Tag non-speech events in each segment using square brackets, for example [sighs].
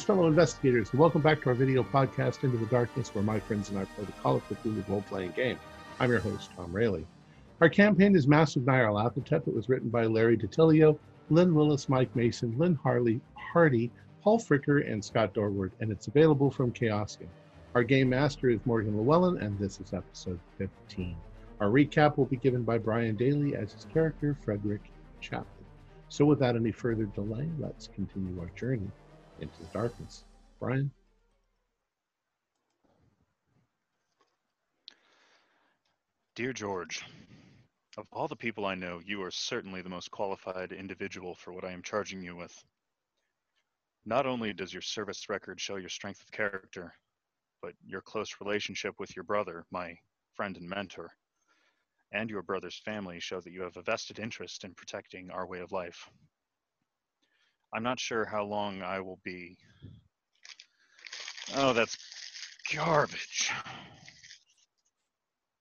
Greetings, fellow investigators, and welcome back to our video podcast, Into the Darkness, where my friends and I play the Call of Cthulhu role playing game. I'm your host, Tom Rayleigh. Our campaign is Masks of Nyarlathotep. It was written by Larry DiTillio, Lynn Willis, Mike Mason, Lynn Harley, Hardy, Paul Fricker, and Scott Dorward, and it's available from Chaosium. Our game master is Morgan Llewellyn, and this is episode 15. Our recap will be given by Brian Daly as his character, Frederick Chapman. So, without any further delay, let's continue our journey into the darkness. Brian? Dear George, of all the people I know, you are certainly the most qualified individual for what I am charging you with. Not only does your service record show your strength of character, but your close relationship with your brother, my friend and mentor, and your brother's family show that you have a vested interest in protecting our way of life. I'm not sure how long I will be. Oh, that's garbage.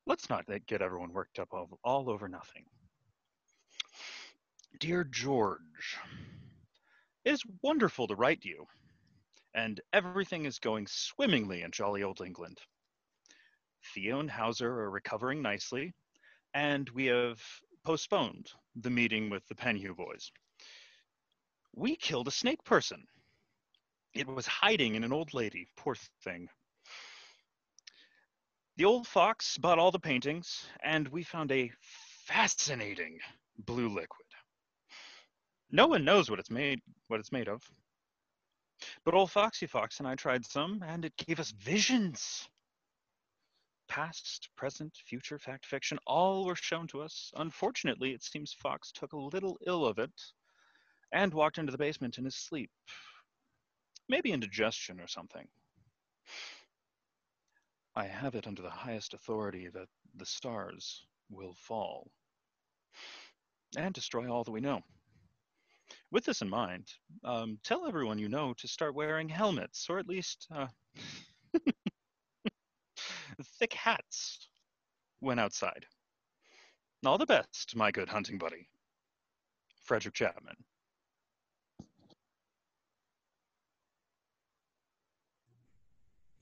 Let's not get everyone worked up all, over nothing. Dear George, it is wonderful to write you, and everything is going swimmingly in jolly old England. Theo and Hauser are recovering nicely, and we have postponed the meeting with the Penhew boys. We killed a snake person. It was hiding in an old lady, poor thing. The old fox bought all the paintings, and we found a fascinating blue liquid. No one knows what it's made what it's made of. But old Foxy Fox and I tried some, and it gave us visions. Past, present, future, fact, fiction, all were shown to us. Unfortunately, it seems Fox took a little ill of it and walked into the basement in his sleep. Maybe indigestion or something. I have it under the highest authority that the stars will fall and destroy all that we know. With this in mind, um, tell everyone you know to start wearing helmets, or at least uh, [laughs] thick hats when outside. All the best, my good hunting buddy. Frederick Chapman.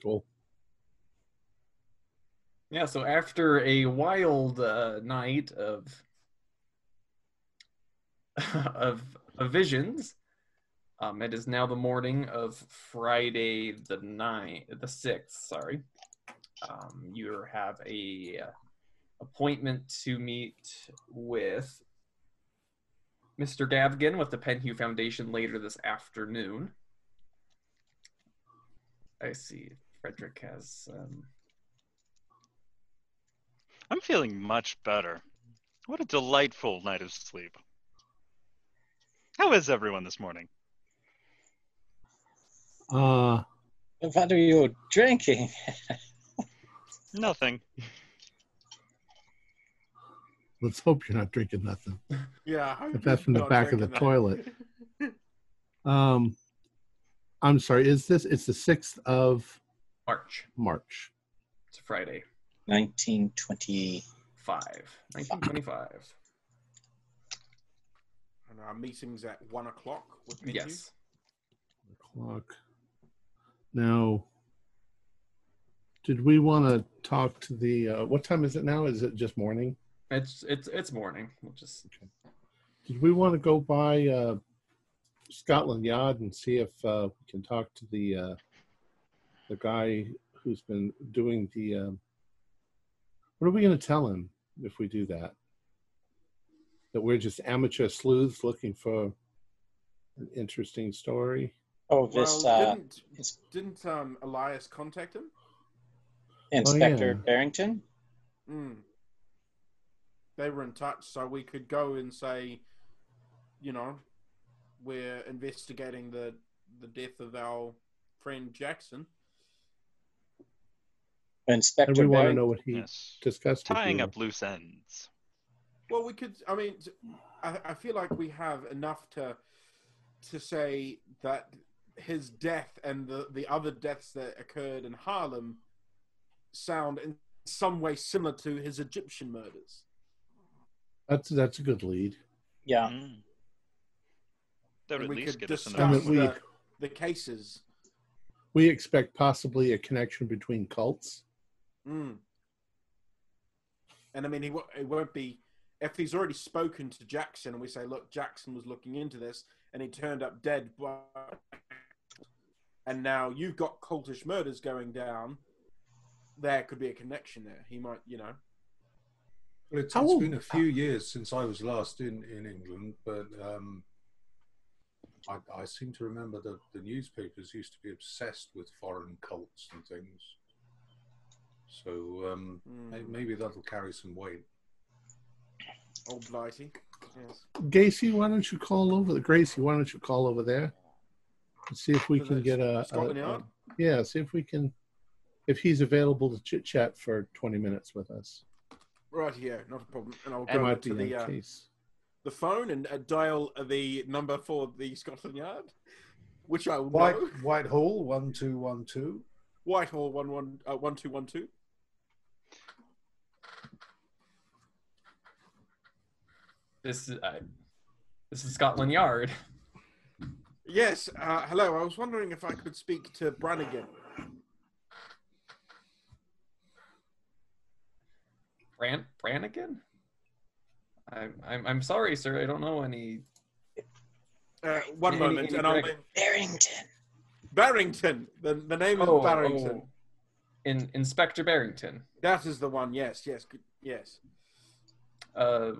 Cool. Yeah, so after a wild uh, night of [laughs] of, visions, um, it is now the morning of Friday the ninth, the sixth. Sorry, um, you have a uh, appointment to meet with Mr. Gavigan with the Penhew Foundation later this afternoon. I see. Frederick has. Um... I'm feeling much better. What a delightful night of sleep. How is everyone this morning? Uh, What are you drinking? [laughs] Nothing. let's hope you're not drinking nothing. Yeah, If that's you're from the back of the that. toilet. [laughs] Um, I'm sorry. Is this? It's the sixth of March. March. It's Friday. 1920. Five. 1925. and our meeting's at one o'clock with Minty. yes. O'clock. Now, did we want to talk to the? Uh, what time is it now? Is it just morning? It's it's it's morning. We'll just Did we want to go by uh, Scotland Yard and see if uh, we can talk to the uh, the guy who's been doing the? Um, what are we going to tell him if we do that? That we're just amateur sleuths looking for an interesting story. Oh, this Well, uh, didn't it's didn't um, Elias contact him? Inspector yeah. Mm. Barrington. They were in touch, so we could go and say, you know, we're investigating the the death of our friend Jackson. Inspector And we want to know what he Yes. discussed. Tying up loose ends. Well, we could. I mean, I feel like we have enough to to say that his death and the the other deaths that occurred in Harlem sound in some way similar to his Egyptian murders. That's that's a good lead. Yeah. Mm. That would at we least could get us I mean, discuss we the- the cases. We expect possibly a connection between cults. Mm. And I mean, he, wo- it won't be if he's already spoken to Jackson, and we say, "Look, Jackson was looking into this, and he turned up dead." but- And now you've got cultish murders going down. There could be a connection there. He might, you know. Well, it's, How it's old- been a few years since I was last in, in England, but um, I, I seem to remember that the newspapers used to be obsessed with foreign cults and things. So um, may- Mm. maybe that'll carry some weight. Old Blighty. Yes. Gacy, why don't you call over the Gracie? Why don't you call over there and see if we can get a, a- Scotland a- Yard? yeah, see if we can if he's available to chit chat for twenty minutes with us. Right here, not a problem. And I'll It go might to the uh, case. the phone and uh, dial the number for the Scotland Yard, which I will White know. Whitehall one two one two. Whitehall one one uh, one two one two. This is uh, this is Scotland Yard. [laughs] Yes. Uh, hello. I was wondering if I could speak to Brannigan. Bran Brannigan. I'm I'm I'm sorry, sir. I don't know any. Uh, one Any- moment, any and I'll Brannigan? Barrington. Barrington. The the name is Oh, Barrington. oh, in Inspector Barrington. That is the one. Yes. Yes. Yes. Uh,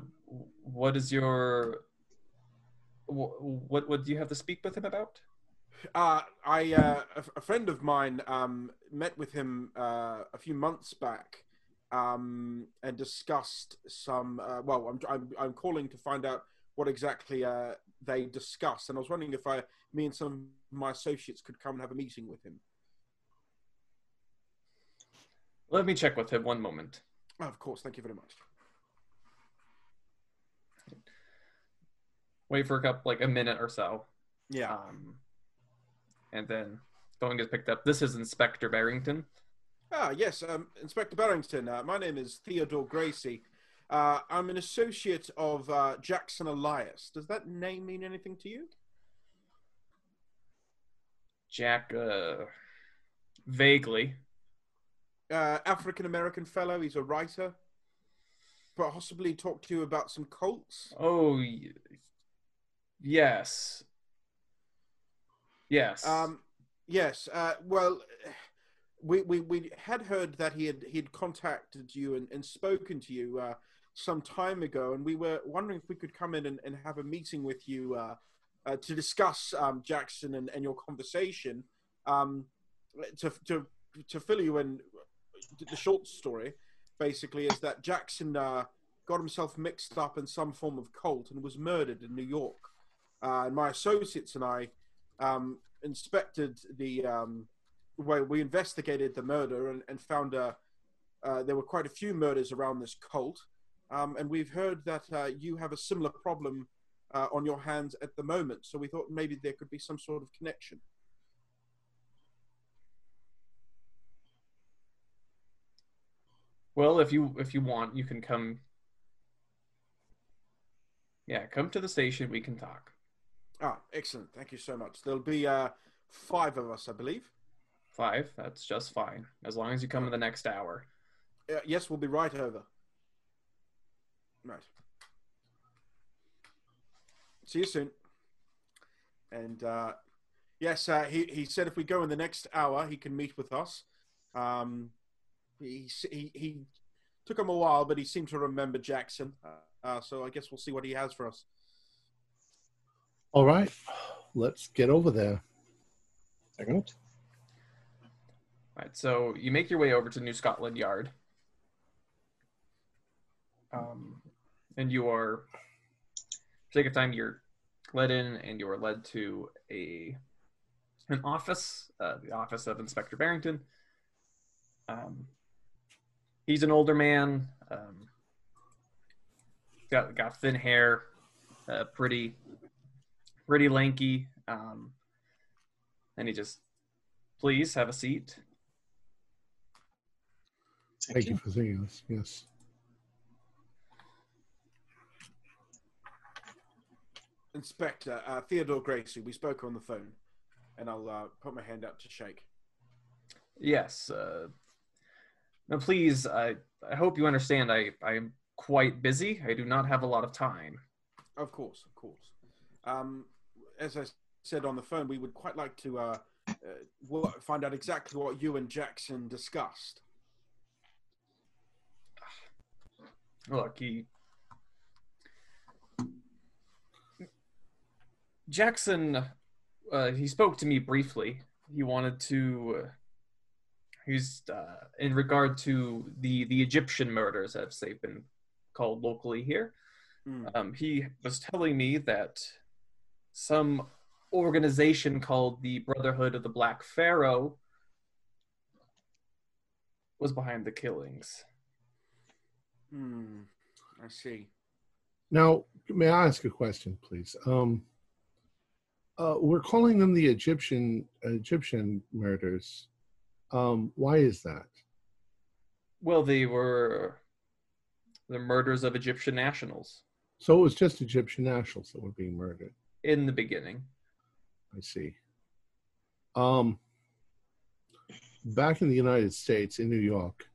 what is your what what do you have to speak with him about? Uh, I uh, a, a friend of mine um, met with him uh, a few months back um, and discussed some. Uh, well, I'm, I'm I'm calling to find out what exactly uh, they discussed, and I was wondering if I, me and some of my associates could come and have a meeting with him. Let me check with him one moment. Oh, of course, thank you very much. Wait for a couple like a minute or so. Yeah. Um, and then phone gets picked up. This is Inspector Barrington. Ah, yes, um, Inspector Barrington. Uh, my name is Theodore Gracie. Uh, I'm an associate of uh, Jackson Elias. Does that name mean anything to you? Jack, uh, vaguely. uh, African American fellow. He's a writer. Possibly talk to you about some cults. Oh, yes. Yes. Um, yes. Uh, well, we, we we had heard that he had he had contacted you and, and spoken to you uh, some time ago, and we were wondering if we could come in and, and have a meeting with you uh, uh, to discuss um, Jackson and, and your conversation. Um, to to to fill you in, the short story basically is that Jackson uh, got himself mixed up in some form of cult and was murdered in New York. Uh, and my associates and I um, inspected the um, way we investigated the murder and, and found uh, uh, there were quite a few murders around this cult. Um, and we've heard that uh, you have a similar problem uh, on your hands at the moment. So we thought maybe there could be some sort of connection. well, if you if you want, you can come. Yeah, come to the station. We can talk. Ah, excellent. Thank you so much. There'll be uh, five of us, I believe. Five. That's just fine. As long as you come in the next hour. Uh, yes, we'll be right over. Right. See you soon. And uh, yes, uh, he he said if we go in the next hour, he can meet with us. Um, he he he took him a while, but he seemed to remember Jackson. Uh, uh, so I guess we'll see what he has for us. All right, let's get over there. Second. Right. So you make your way over to New Scotland Yard. Um, and you are, for sake of time, you're led in and you are led to a an office, uh, the office of Inspector Barrington. Um, he's an older man, um, got got thin hair, uh, pretty pretty lanky, um, and he just, please have a seat. Thank you for seeing us. Yes. Inspector uh, Theodore Gracie, we spoke on the phone. and I'll uh, put my hand up to shake. Yes. Uh, now, please, I, I hope you understand. I, I'm quite busy. I do not have a lot of time. Of course, of course. Um, as I said on the phone, we would quite like to uh, uh, find out exactly what you and Jackson discussed. Look, he. Jackson, uh, he spoke to me briefly. He wanted to. Uh, he's uh, in regard to the the Egyptian murders, as they've been called locally here. Hmm. Um, he was telling me that some organization called the Brotherhood of the Black Pharaoh was behind the killings. Hmm. I see. Now, may I ask a question, please? Um, uh, we're calling them the Egyptian Egyptian murders. Um, why is that? Well, they were the murders of Egyptian nationals So it was just Egyptian nationals that were being murdered. In the beginning. I see. Um, back in the United States, in New York,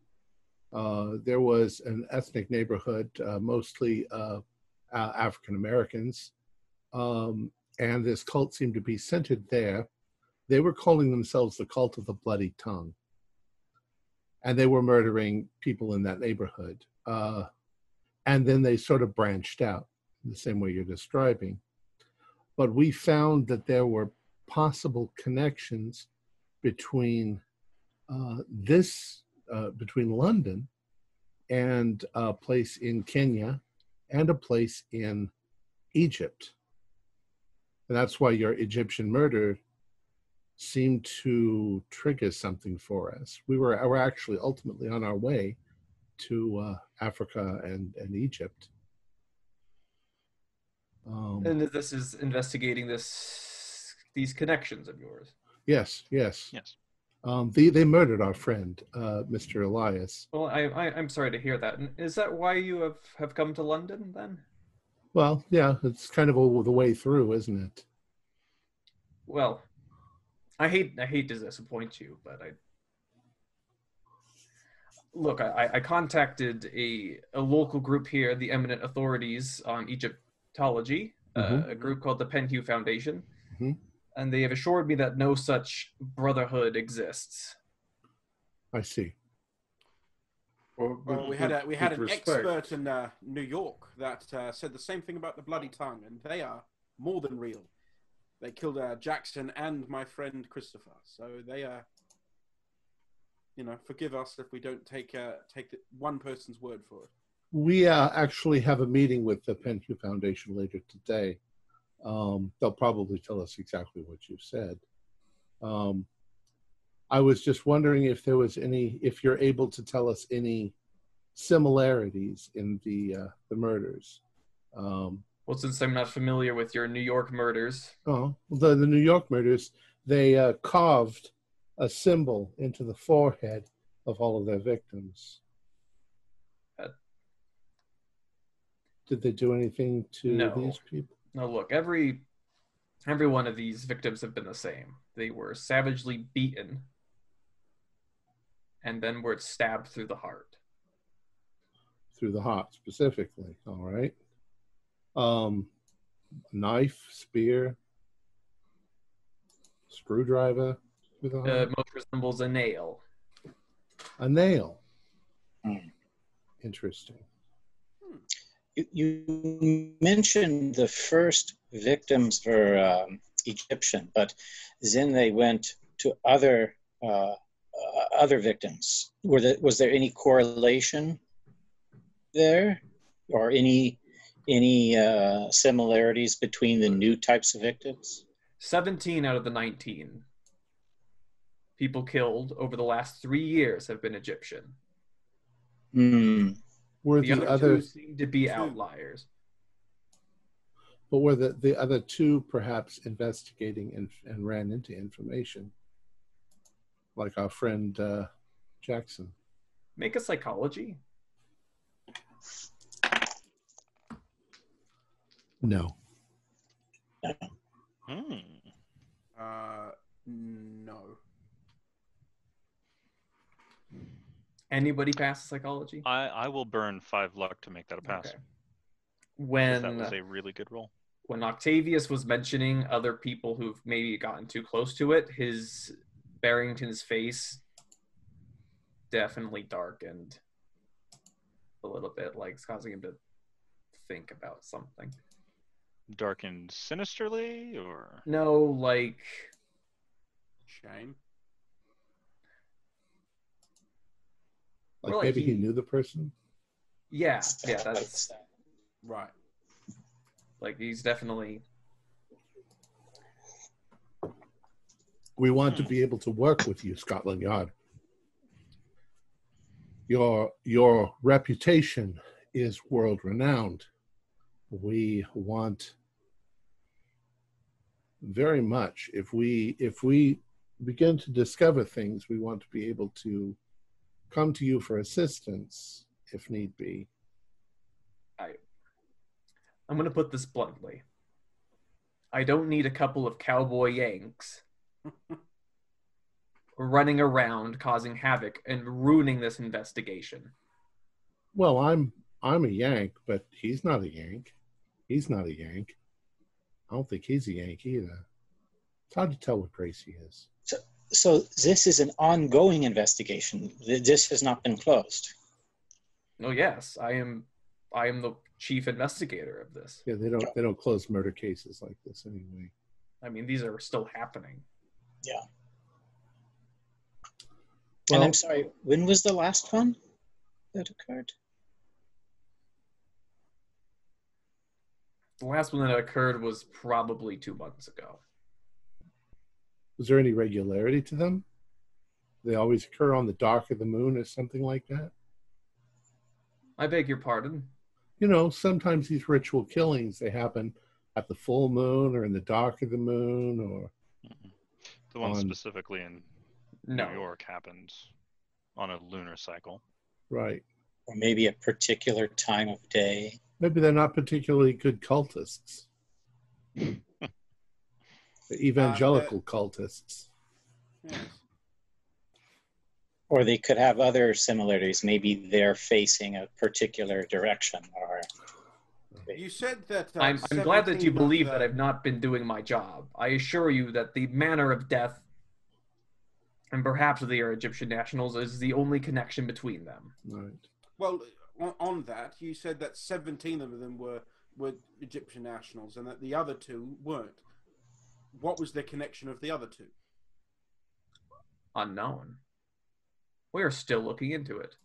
uh, there was an ethnic neighborhood, uh, mostly uh, African Americans, um, and this cult seemed to be centered there. They were calling themselves the cult of the bloody tongue, and they were murdering people in that neighborhood. Uh, and then they sort of branched out the same way you're describing but we found that there were possible connections between uh, this, uh, between London and a place in Kenya and a place in Egypt. And that's why your Egyptian murder seemed to trigger something for us. We were, were actually ultimately on our way to uh, Africa and, and Egypt. Um, And this is investigating this these connections of yours. Yes, yes. Yes. Um, they they murdered our friend, uh, Mr. Elias. Well, I, I I'm sorry to hear that. And is that why you have have come to London then? Well, yeah, it's kind of all the way through, isn't it? Well, I hate I hate to disappoint you, but I look. I, I contacted a a local group here, the eminent authorities on Egyptology, uh, Mhm. a group called the Penhew Foundation, Mhm. and they have assured me that no such brotherhood exists. I see. Well, Well, we had a we had an respect- expert in uh, New York that uh, said the same thing about the bloody tongue, and they are more than real. They killed uh, Jackson and my friend Christopher, so they are. You know, forgive us if we don't take uh, take the, one person's word for it. We uh, actually have a meeting with the Penhew Foundation later today. Um, they'll probably tell us exactly what you said. Um, I was just wondering if there was any, if you're able to tell us any similarities in the uh, the murders. Um, Well, since I'm not familiar with your New York murders, Oh, the the New York murders, they uh, carved a symbol into the forehead of all of their victims. Did they do anything to No. these people? No, look, every every one of these victims have been the same. They were savagely beaten and then were stabbed through the heart. Through the heart, specifically. All right. Um, knife, spear, screwdriver through the Uh, most resembles a nail. a nail. Hmm. Interesting. You, you mentioned the first victims were um, Egyptian, but then they went to other uh, uh, other victims. Were the, was there any correlation there, or any any uh, similarities between the new types of victims? 17 out of the 19 people killed over the last three years have been Egyptian. Hmm. Were The, the, other, other, two seem to be Two. outliers. but were the, the other two perhaps investigating and, and ran into information? Like our friend uh, Jackson. Make a psychology. No. Hmm. Uh, Anybody pass psychology? I, I will burn five luck to make that a pass. Okay. 'cause When that was a really good roll. when Octavius was mentioning other people who've maybe gotten too close to it, his Barrington's face definitely darkened a little bit, like it's causing him to think about something. Darkened sinisterly, or No, like Shame. Like Well, like maybe he he- knew the person. yeah, yeah, that's. Right. like he's definitely We want to be able to work with you, Scotland Yard. Your your reputation is world renowned. We want very much if we if we begin to discover things, we want to be able to come to you for assistance if need be. I'm going to put this bluntly. I don't need a couple of cowboy yanks [laughs] running around causing havoc and ruining this investigation. Well, I'm I'm a Yank, but he's not a Yank. He's not a Yank. I don't think he's a Yank either. It's hard to tell what race he is. So this is an ongoing investigation. This has not been closed. Oh yes, I am I am the chief investigator of this. Yeah, they don't they don't close murder cases like this anyway. I mean, these are still happening. Yeah. And I'm sorry, when was the last one that occurred? The last one that occurred was probably 2 months ago. Was there any regularity to them? They always occur on the dark of the moon or something like that. I beg your pardon. You know, sometimes these ritual killings they happen at the full moon or in the dark of the moon or the one On- specifically in No. New York happens on a lunar cycle. right. Or maybe a particular time of day? Maybe they're not particularly good cultists. [clears throat] They're evangelical cultists. Yes. Or they could have other similarities. Maybe they're facing a particular direction or You said that. Uh, I'm, I'm glad that you believe the- that I've not been doing my job. I assure you that the manner of death, and perhaps they are Egyptian nationals, is the only connection between them. Right. Well, on, on that, you said that 17 of them were, were Egyptian nationals and that the other two weren't. What was the connection of the other two? Unknown. We are still looking into it.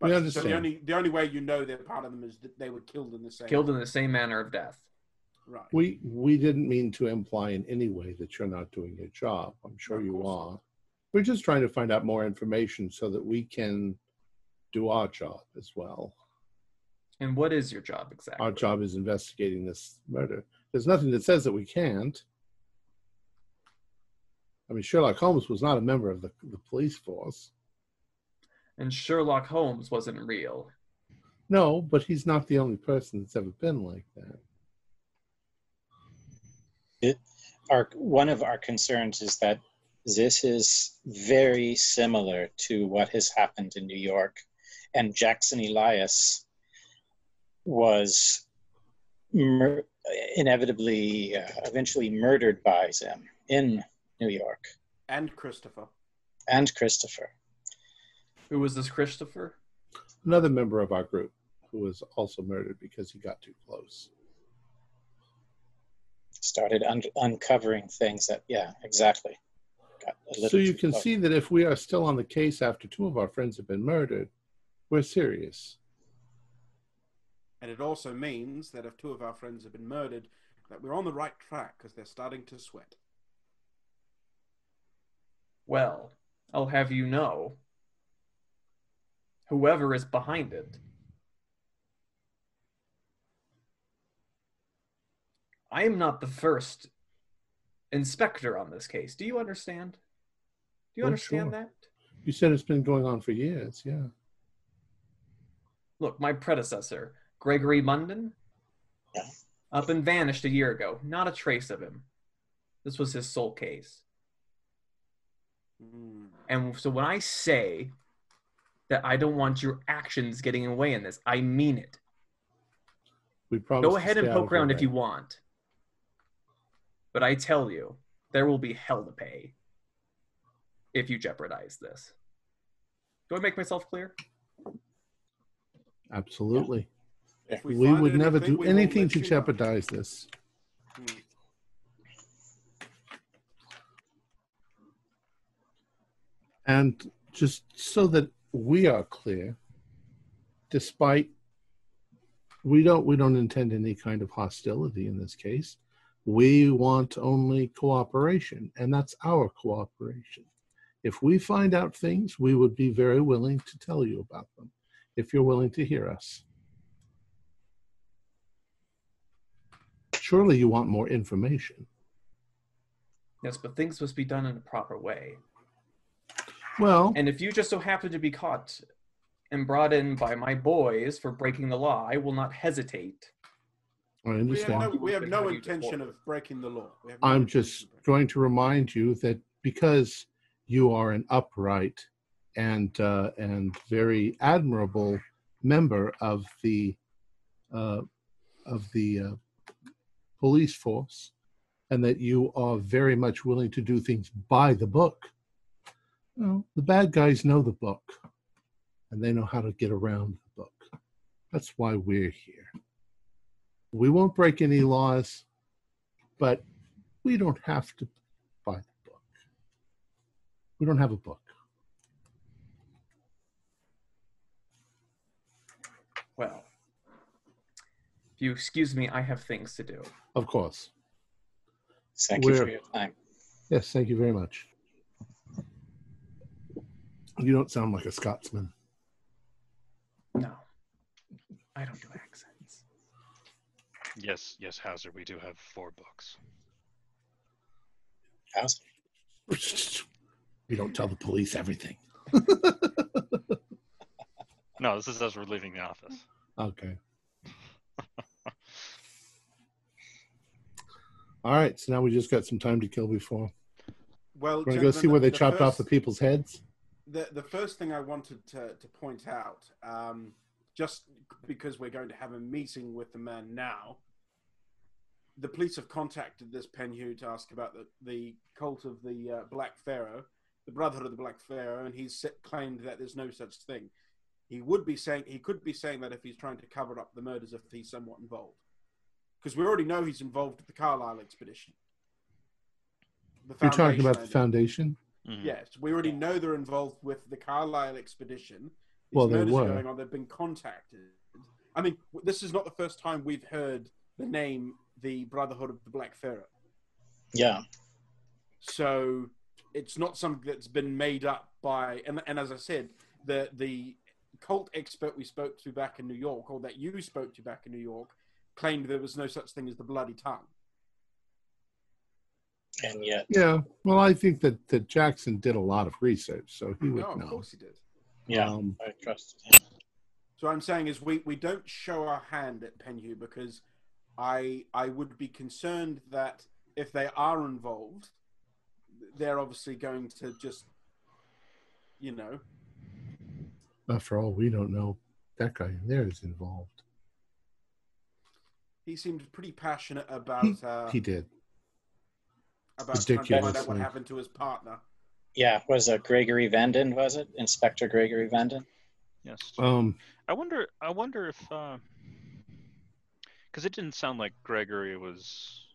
We understand. So the only the only way you know they're part of them is that they were killed in the same. Killed in the same manner of death. Right. We we didn't mean to imply in any way that you're not doing your job. I'm sure Of you course are. We're just trying to find out more information so that we can do our job as well. And what is your job exactly? Our job is investigating this murder. There's nothing that says that we can't. I mean, Sherlock Holmes was not a member of the, the police force. And Sherlock Holmes wasn't real. No, but he's not the only person that's ever been like that. our one of our concerns is that this is very similar to what has happened in New York, and Jackson Elias was mur- inevitably, uh, eventually murdered by them in New York, And Christopher. and Christopher. Who was this Christopher? Another member of our group who was also murdered because he got too close. Started un- uncovering things that, yeah, exactly. So you can close. see that if we are still on the case after two of our friends have been murdered, we're serious. And it also means that if two of our friends have been murdered, that we're on the right track because they're starting to sweat. Well, I'll have you know. Whoever is behind it. I am not the first inspector on this case. Do you understand? Do you Oh, understand sure. that? You said it's been going on for years, yeah. Look, my predecessor, Gregory Munden, Yeah. up and vanished a year ago. Not a trace of him. This was his sole case. Hmm. And so when I say that I don't want your actions getting in the way in this. I mean it. We promise Go ahead and poke of your around if you want. But I tell you, there will be hell to pay if you jeopardize this. Do I make myself clear? Absolutely. If We, find would never do anything to you know. jeopardize this. Hmm. And just so that we are clear, despite we don't we don't intend any kind of hostility in this case. We want only cooperation, and that's our cooperation. If we find out things, we would be very willing to tell you about them if you're willing to hear us. Surely you want more information. Yes, but things must be done in a proper way. Well, And if you just so happen to be caught and brought in by my boys for breaking the law, I will not hesitate. I We have understand. no, we have no intention of breaking the law. We have no I'm just going to remind you that because you are an upright and uh, and very admirable member of the uh, of the uh, police force, and that you are very much willing to do things by the book. Well, the bad guys know the book, and they know how to get around the book. That's why we're here. We won't break any laws, but we don't have to buy the book. We don't have a book. Well, if you excuse me, I have things to do. Of course. Thank you for your time. Yes, thank you very much. You don't sound like a Scotsman. No, I don't do accents. Yes, yes, Hauser, we do have four books. How's [laughs] You don't tell the police everything. [laughs] No, this is as we're leaving the office. Okay. [laughs] All right, so now we just got some time to kill before. Well, We're gonna go see where they the chopped off the people's heads. the the first thing I wanted to, to point out, um, just because we're going to have a meeting with the man now, the police have contacted this Penhew to ask about the, the cult of the uh, Black Pharaoh, the Brotherhood of the Black Pharaoh, and he's claimed that there's no such thing. He would be saying he could be saying that if he's trying to cover up the murders, if he's somewhat involved, because we already know he's involved with the Carlyle expedition. The You're talking about the ended. foundation? Mhm. Yes, we already know they're involved with the Carlyle expedition. These Well, they were. Going on. They've been contacted. I mean, this is not the first time we've heard the name the Brotherhood of the Black Pharaoh. Yeah. So it's not something that's been made up by. And, and as I said, the the cult expert we spoke to back in New York, or that you spoke to back in New York, claimed there was no such thing as the bloody tongue. And yet, Yeah. Well, I think that, that Jackson did a lot of research, so he would No, of course he did. yeah, Um, I trust him. So I'm saying is we, we don't show our hand at Penhew because I I would be concerned that if they are involved, they're obviously going to just you know but for all we don't know, that guy in there is involved. He seemed pretty passionate about He, uh, he did. about trying to find out what happened to his partner. Yeah, was it Gregory Vanden? Was it Inspector Gregory Vanden? Yes. Um, I wonder. I wonder if, because it didn't sound like Gregory was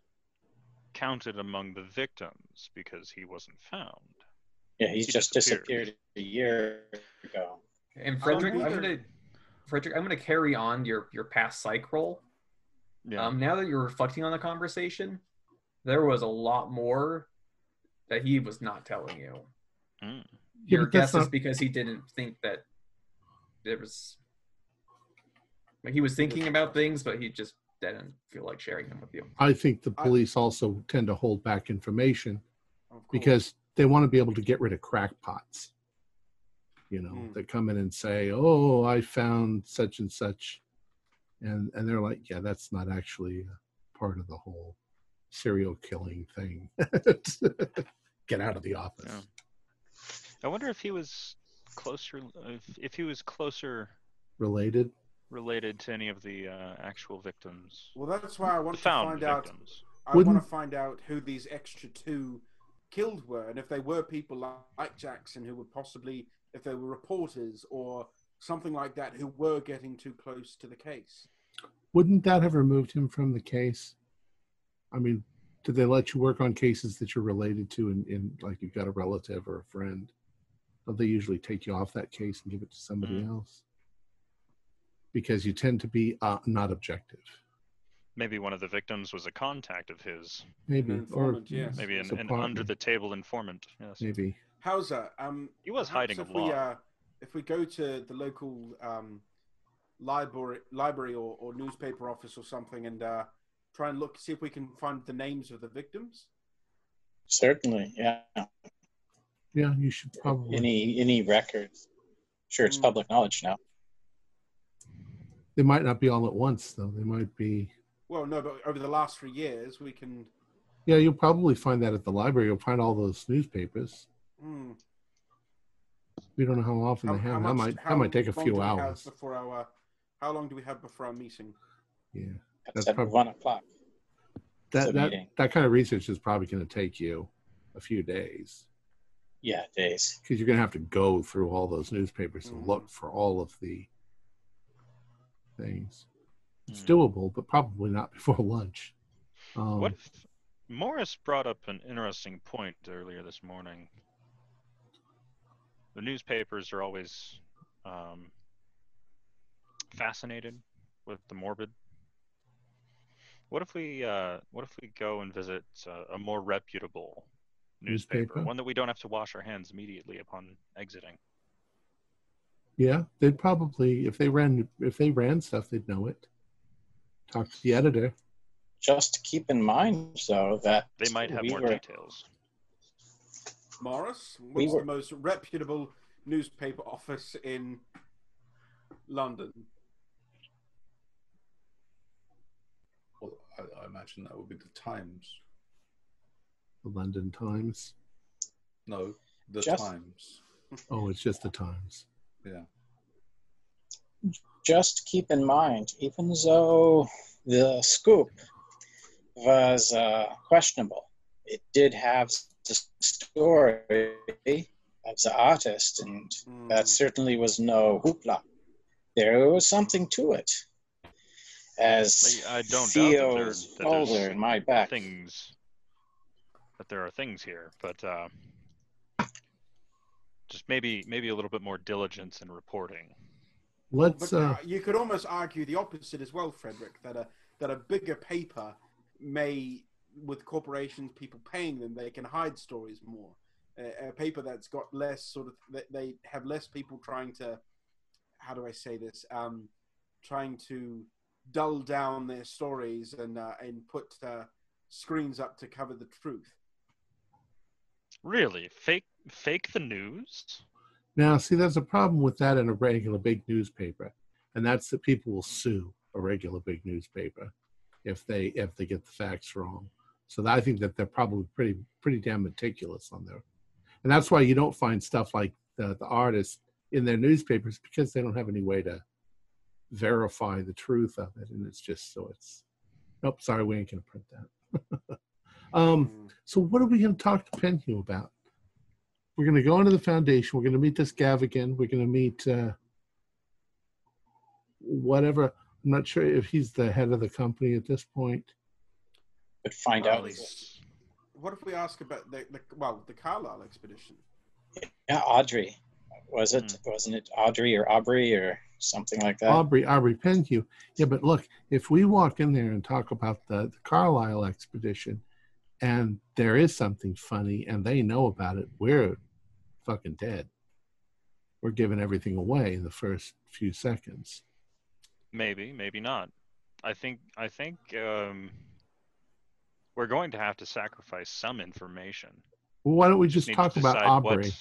counted among the victims because he wasn't found. Yeah, he's He just disappeared. disappeared a year ago. And Frederick, I'm gonna Frederick, I'm gonna carry on your your past psych roll. Yeah. Um, now that you're reflecting on the conversation, there was a lot more that he was not telling you. Mm. Your but that's guess is because he didn't think that there was. Like he was thinking about things, but he just didn't feel like sharing them with you. I think the I- police also tend to hold back information because they want to be able to get rid of crackpots. You know, Mm. they come in and say, "Oh, I found such and such," and and they're like, "Yeah, that's not actually part of the whole serial killing thing." [laughs] get out of the office. Yeah. I wonder if he was closer, if, if he was closer Related. related to any of the uh, actual victims, Well, that's why I want to found find out. I Wouldn't- want to find out who these extra two killed were, and if they were people like, like Jackson, who were possibly, if they were reporters or something like that, who were getting too close to the case. Wouldn't that have removed him from the case? I mean, did they let you work on cases that you're related to in, in like you've got a relative or a friend? Don't they usually take you off that case and give it to somebody Mm. else? Because you tend to be uh, not objective. Maybe one of the victims was a contact of his. Maybe. An informant, yes. Maybe an, an under the table informant. Yes. Maybe. How's that? Um, He was hiding a if we, lot. uh, if we go to the local um, library, library or, or newspaper office or something, and uh, try and look, see if we can find the names of the victims. Certainly, yeah. Yeah, you should probably. Any any records? Sure, it's Mm. public knowledge now. They might not be all at once, though. They might be. Well, no, but over the last three years, we can. Yeah, you'll probably find that at the library. You'll find all those newspapers. Hmm, We don't know how often they have. that much- might how that might take a few do we have hours. before our. How long do we have before our meeting? Yeah, That's, That's at prob- one o'clock. that that, meeting. that kind of research is probably going to take you a few days Yeah, days. because you're going to have to go through all those newspapers and Mhm. look for all of the things. It's Hmm. doable, but probably not [laughs] before lunch. Um, What if Morris brought up an interesting point earlier this morning? The newspapers are always um, fascinated with the morbid. What if we uh, what if we go and visit uh, a more reputable newspaper, Newspaper? one that we don't have to wash our hands immediately upon exiting? Yeah, they'd probably if they ran if they ran stuff, they'd know it. Talk to the editor. Just keep in mind, though, that They might have we more were, details. Morris, We what's were- the most reputable newspaper office in London? Well, I, I imagine that would be the Times. The London Times. No, the Just- Times. Oh, it's just the Times. Yeah. just keep in mind, even though the scoop was uh, questionable, it did have the story of the artist, and Hmm, that certainly was no hoopla. There was something to it. As I- I don't doubt that there- that there's folder in my back. things that there are things here, but uh, just maybe maybe a little bit more diligence in reporting. Let's But uh, uh, you could almost argue the opposite as well, Frederick. That a that a bigger paper may, with corporations, people paying them, they can hide stories more. A, a paper that's got less sort of that they have less people trying to, how do I say this? Um, trying to dull down their stories and uh, and put uh, screens up to cover the truth. Really, fake fake the news? Now, see, there's a problem with that in a regular big newspaper, and that's that people will sue a regular big newspaper if they if they get the facts wrong. So I think that they're probably pretty pretty damn meticulous on there, and that's why you don't find stuff like the the artists in their newspapers because they don't have any way to verify the truth of it, and it's just so it's. Nope, sorry, we ain't gonna print that. [laughs] um, Mm. so what are we going to talk to Penhew about? We're going to go into the foundation. We're going to meet this Gavigan. We're going to meet uh, whatever. I'm not sure if he's the head of the company at this point. But find Well, out. What if we ask about the, the well the Carlyle expedition? Yeah, Audrey. Was it? Wasn't it Audrey or Aubrey or something like that? Aubrey Aubrey Penhew. Yeah, but look, if we walk in there and talk about the, the Carlyle expedition, and there is something funny, and they know about it, we're fucking dead. We're giving everything away in the first few seconds. maybe, maybe not. I think I think um, we're going to have to sacrifice some information. Well, why don't we just need talk about decide Aubrey?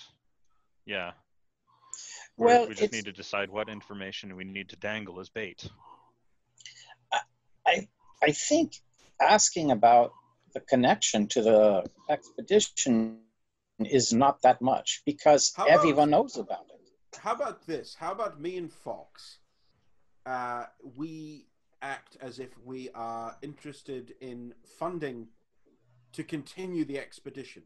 yeah. Well, we just need to decide what information we need to dangle as bait. I I think asking about the connection to the expedition is not that much because about- everyone knows about it. how about this? How about me and Fox? Uh, we act as if we are interested in funding to continue the expedition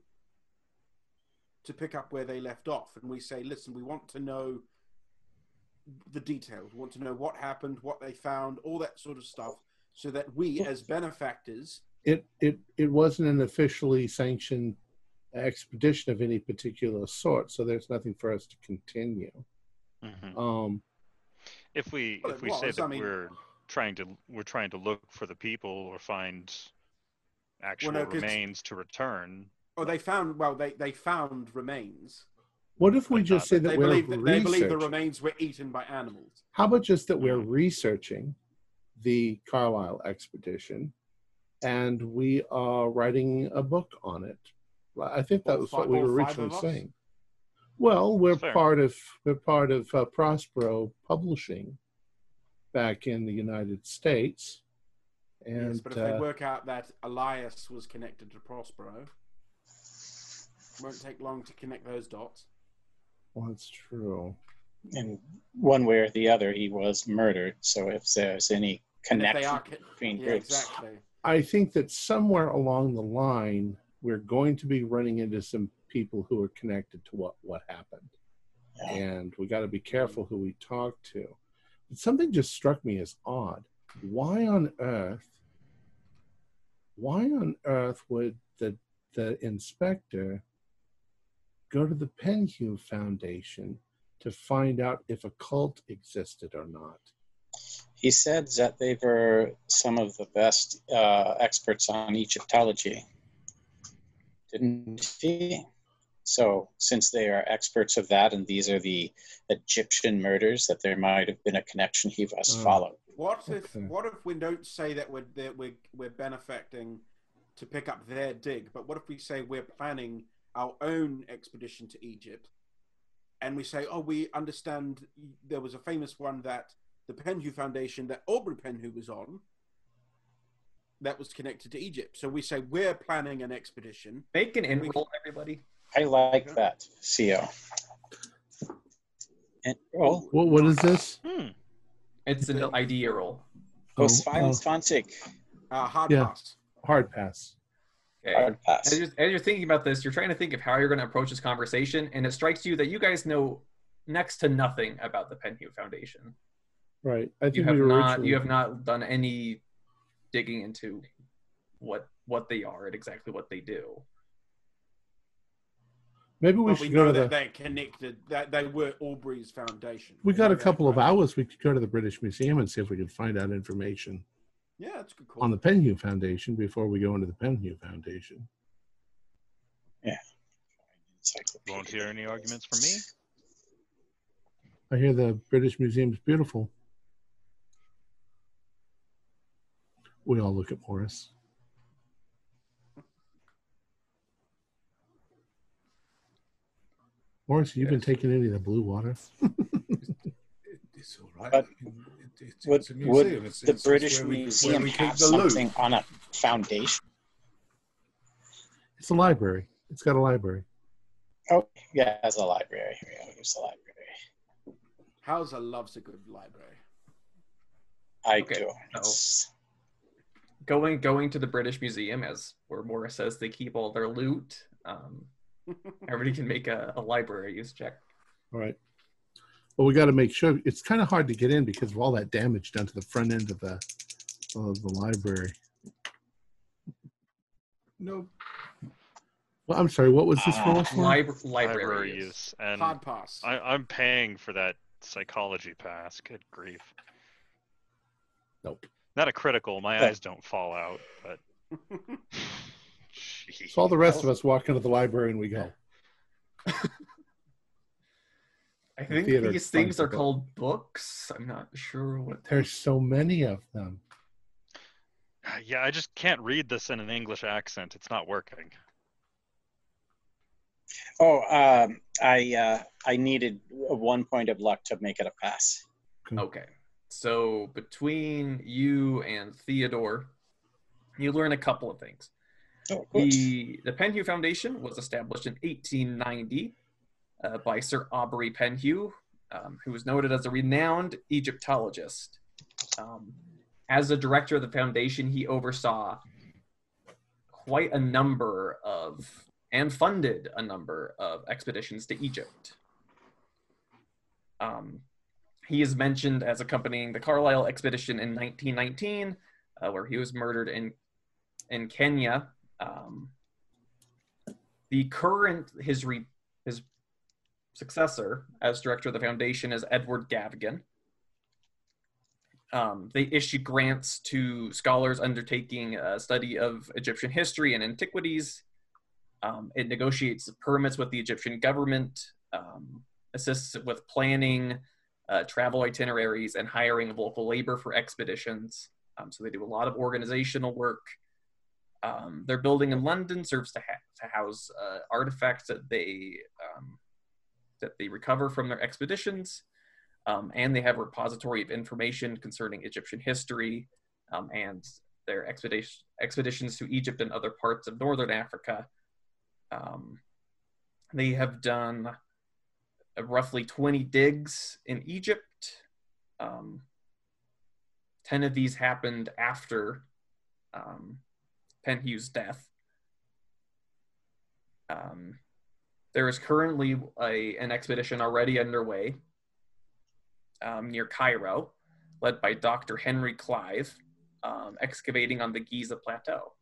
to pick up where they left off, and we say, "Listen, we want to know the details. We want to know what happened, what they found, all that sort of stuff, so that we, as benefactors, It it it wasn't an officially sanctioned expedition of any particular sort, so there's nothing for us to continue. Mhm. Um, If we Well, if it we say that I mean- we're trying to we're trying to look for the people or find actual no, 'cause- remains to return, oh, they found well, they they found remains. what if we But just say that They we're believe that they believe the remains were eaten by animals. How about just that we're Mm. researching the Carlyle expedition and we are writing a book on it? I think that was what we were originally saying. Well, we're Fair. part of we're part of uh, Prospero Publishing back in the United States, and yes, but if uh, they work out that Elias was connected to Prospero, won't take long to connect those dots. well, that's true. And one way or the other, he was murdered. So if there's any And they connection are, co- between yeah, groups, exactly. I think that somewhere along the line, we're going to be running into some people who are connected to what what happened. Yeah. and we got to be careful who we talk to. Something just struck me as odd. Why on earth? Why on earth would the the inspector go to the Penhew Foundation to find out if a cult existed or not? he said that they were some of the best uh, experts on Egyptology, didn't he? So, since they are experts of that, and these are the Egyptian murders, that there might have been a connection he must Oh. follow. What if what if we don't say that we're that we're we're benefacting to pick up their dig, but what if we say we're planning our own expedition to Egypt, and we say, oh, we understand there was a famous one that the Penhew Foundation that Aubrey Penhew was on. That was connected to Egypt. So we say we're planning an expedition. Make an We- enroll, everybody. I like that, CO. And roll. What what is this? Hmm. It's an idea roll. Oh, Oh, Svan Svansig. Uh, hard Yeah. pass. hard pass. Okay. Hard pass. As you're, as you're thinking about this, you're trying to think of how you're going to approach this conversation, and it strikes you that you guys know next to nothing about the Penhew Foundation. Right. I think You have we were not originally- you have not done any digging into what what they are and exactly what they do. Maybe we But we should go know to that the. they're connected. That they were Aubrey's foundation. We got a Yeah, couple of hours. We could go to the British Museum and see if we could find out information Yeah, that's a good call. on the Penhew Foundation before we go into the Penhew Foundation. Yeah. Won't hear any arguments from me. I hear the British Museum's beautiful. We all look at Morris. Morris, you've been taking any of the blue water? It's all right. But It- it's, Would, it's a would. It's, the it's- it's British we, Museum where we keep have the loot. something on a foundation? It's a library. It's got a library. Oh, yeah, as a library. Here we go. Here's the library. Hauser loves a good library. I Okay, do. It's- Going going to the British Museum, as where Morris says they keep all their loot. Um, everybody can make a, a library use check. All right. Well, we got to make sure. It's kind of hard to get in because of all that damage done to the front end of the of the library. No, Well, I'm sorry. What was this roll for? Lib- Library library use. use. And Hard pass. I, I'm paying for that psychology pass. Good grief. Nope. Not a critical. My eyes don't fall out, but. [laughs] Jeez. [laughs] So all the rest of us walk into the library and we go. I think theater these things are called books. I'm not sure what. There's so many of them. Yeah, I just can't read this in an English accent. It's not working. Oh, um, I uh, I needed one point of luck to make it a pass. Okay. So between you and Theodore, you learn a couple of things. Oh. The the Penhew Foundation was established in 1890 uh, by Sir Aubrey Penhew, um, who was noted as a renowned Egyptologist. Um, as the director of the foundation, he oversaw quite a number of and funded a number of expeditions to Egypt. Um, he is mentioned as accompanying the Carlyle expedition in 1919, uh, where he was murdered in in Kenya. Um, the current his re, his successor as director of the foundation is Edward Gavigan. Um, they issue grants to scholars undertaking a study of Egyptian history and antiquities. Um, it negotiates permits with the Egyptian government, um, assists with planning, uh, travel itineraries, and hiring of local labor for expeditions. Um, so they do a lot of organizational work. Um, their building in London serves to, ha- to house uh, artifacts that they um, that they recover from their expeditions. Um, and they have a repository of information concerning Egyptian history um, and their expedition, expeditions to Egypt and other parts of northern Africa. Um, they have done uh, roughly 20 digs in Egypt. Um, 10 of these happened after um, Penhew's death. Um, there is currently a, an expedition already underway um, near Cairo, led by Dr. Henry Clive, um, excavating on the Giza Plateau.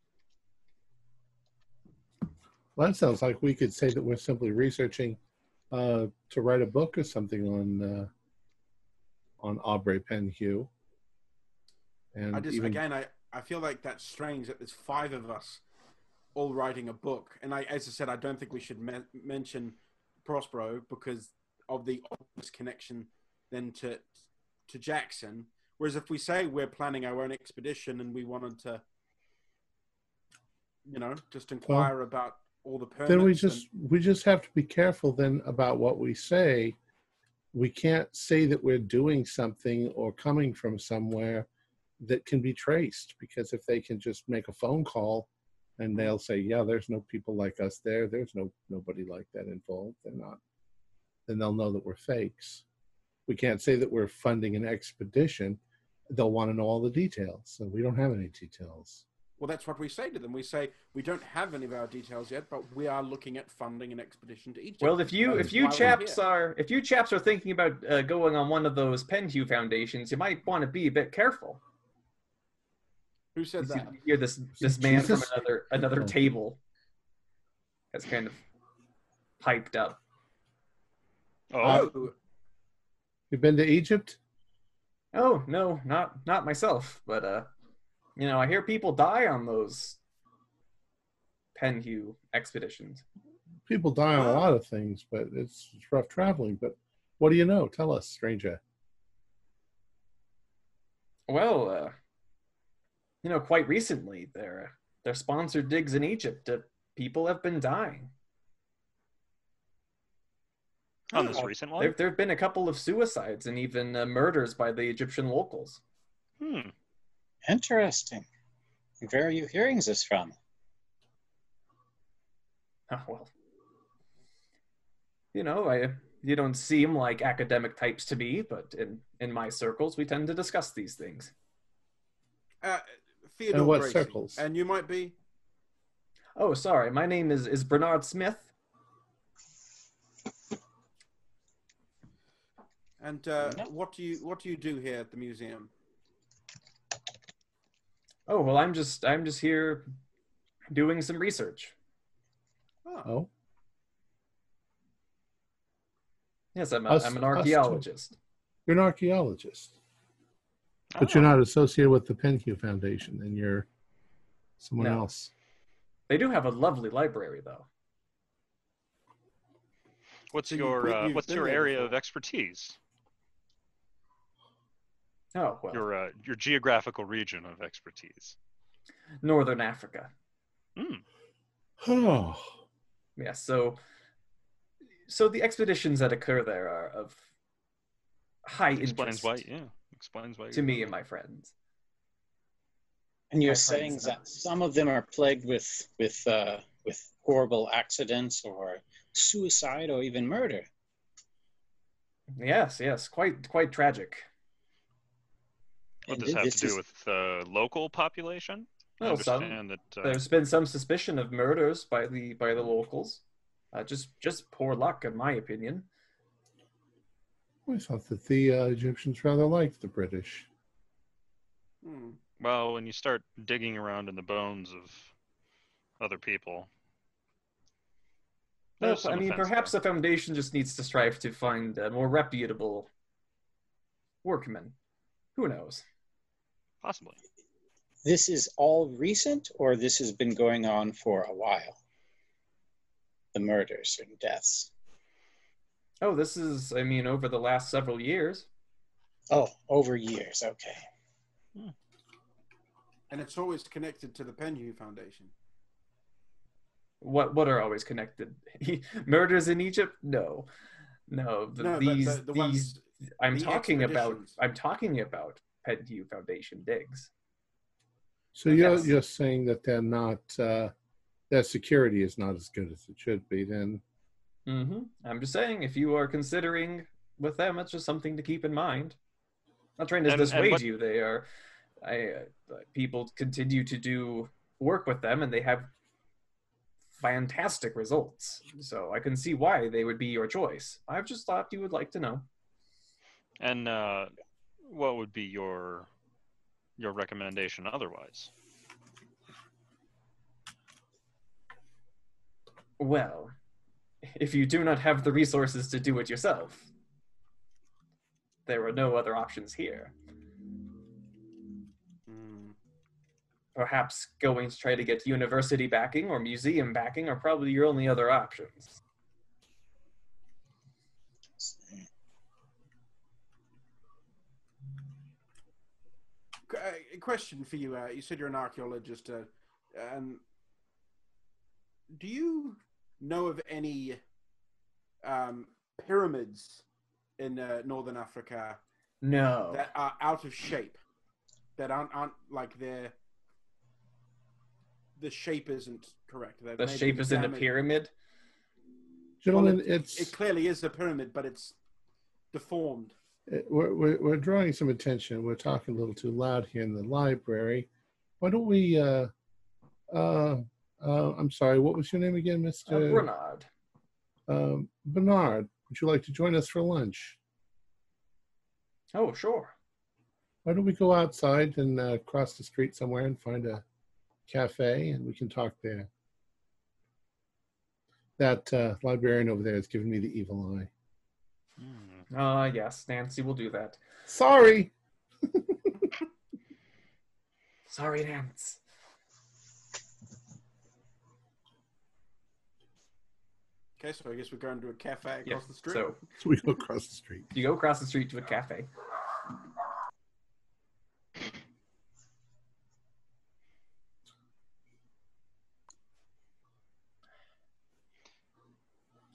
Well, that sounds like we could say that we're simply researching uh, to write a book or something on uh, on Aubrey Penhew. And I just even, again, I I feel like that's strange that there's five of us all writing a book, and I, as I said, I don't think we should me- mention Prospero because of the obvious connection then to to Jackson. Whereas if we say we're planning our own expedition and we wanted to, you know, just inquire about all the permits, then we and- just we just have to be careful then about what we say. We can't say that we're doing something or coming from somewhere that can be traced because if they can just make a phone call and they'll say, "Yeah, there's no people like us there. There's no nobody like that involved." They're not. Then they'll know that we're fakes. We can't say that we're funding an expedition. They'll want to know all the details, so we don't have any details. Well, that's what we say to them. We say we don't have any of our details yet, but we are looking at funding an expedition to Egypt. Well, if you That if you chaps are if you chaps are thinking about uh, going on one of those Penhew foundations, you might want to be a bit careful. Who said You that? hear this this man from another another table has kind of piped up. Oh, Oh, You've been to Egypt? Oh no, not not myself, but uh, you know, I hear people die on those Penhew expeditions. People die on a lot of things, but it's, it's rough traveling. But what do you know? Tell us, stranger. Well, uh, you know, quite recently, their their sponsored digs in Egypt, uh, people have been dying. on this Oh. recent There one? there have been a couple of suicides and even uh, murders by the Egyptian locals. Hmm. Interesting. Where are you hearing this from? [laughs] Oh, well, you know, I you don't seem like academic types to me, but in in my circles, we tend to discuss these things. uh, Theodore what Gracie. circles? And you might be. Oh, sorry, my name is is Bernard Smith. And uh, No. what do you what do you do here at the museum? Oh well, I'm just I'm just here doing some research. Oh, Oh, Yes, I'm, a, Us- I'm an archaeologist. you're an archaeologist, but you're Oh. not associated with the Penhew Foundation, and you're someone No. else. They do have a lovely library, though. What's So your uh, you've what's your area of expertise? Oh well, Your uh, your geographical region of expertise. Northern Africa. Hmm. Oh, Yeah, so so the expeditions that occur there are of high Explains interest why. Yeah. Explains why. to me and my friends. And you're My saying friends. that some of them are plagued with with uh, with horrible accidents or suicide or even murder. Yes, yes, quite quite tragic. What And does have to do is- with the local population? I Well, some that. Uh, there's been some suspicion of murders by the by the locals. Uh, just just poor luck, in my opinion. I thought that the uh, Egyptians rather liked the British. Hmm. well, when you start digging around in the bones of other people, Well, I mean, perhaps there. the foundation just needs to strive to find uh, more reputable workmen. Who knows? possibly. This is all recent, or this has been going on for a while? The murders and deaths. Oh, this is, I mean, over the last several years. Oh, over years. Okay. And it's always connected to the Penhew Foundation. What what are always connected? [laughs] Murders in Egypt? No, no. The, no, these the, the these. ones, I'm the talking about. I'm talking about Penhew Foundation digs. So you're Yes. you're saying that they're not uh, their security is not as good as it should be. Then hmm I'm just saying, if you are considering with them, it's just something to keep in mind. not trying to and dissuade what- you. They are, I uh, people continue to do work with them, and they have fantastic results. So I can see why they would be your choice. I've just thought you would like to know. And uh, what would be your your recommendation otherwise? Well, if you do not have the resources to do it yourself, there are no other options here. Hmm. Perhaps going to try to get university backing or museum backing are probably your only other options. Uh, A question for you. Uh, you said you're an archaeologist. Uh, um, do you know of any um, pyramids in uh, northern Africa No. that are out of shape? That aren't, aren't like they're the shape isn't correct. They've the shape is in a pyramid. gentlemen, Well, it's It clearly is a pyramid, but it's deformed. it- we're, we're we're drawing some attention. We're talking a little too loud here in the library. Why don't we? Uh, uh, uh, I'm sorry. What was your name again, Uh, Mister Bernard. um, Bernard? Would you like to join us for lunch? Oh, sure. Why don't we go outside and uh, cross the street somewhere and find a cafe and we can talk there? That uh, librarian over there has given me the evil eye. Hmm. Ah, yes, Nancy will do that. Sorry. [laughs] Sorry, Nance. Okay, so I guess we're going to a cafe across Yeah, the street. So [laughs] So we go across the street. you go across the street to a cafe.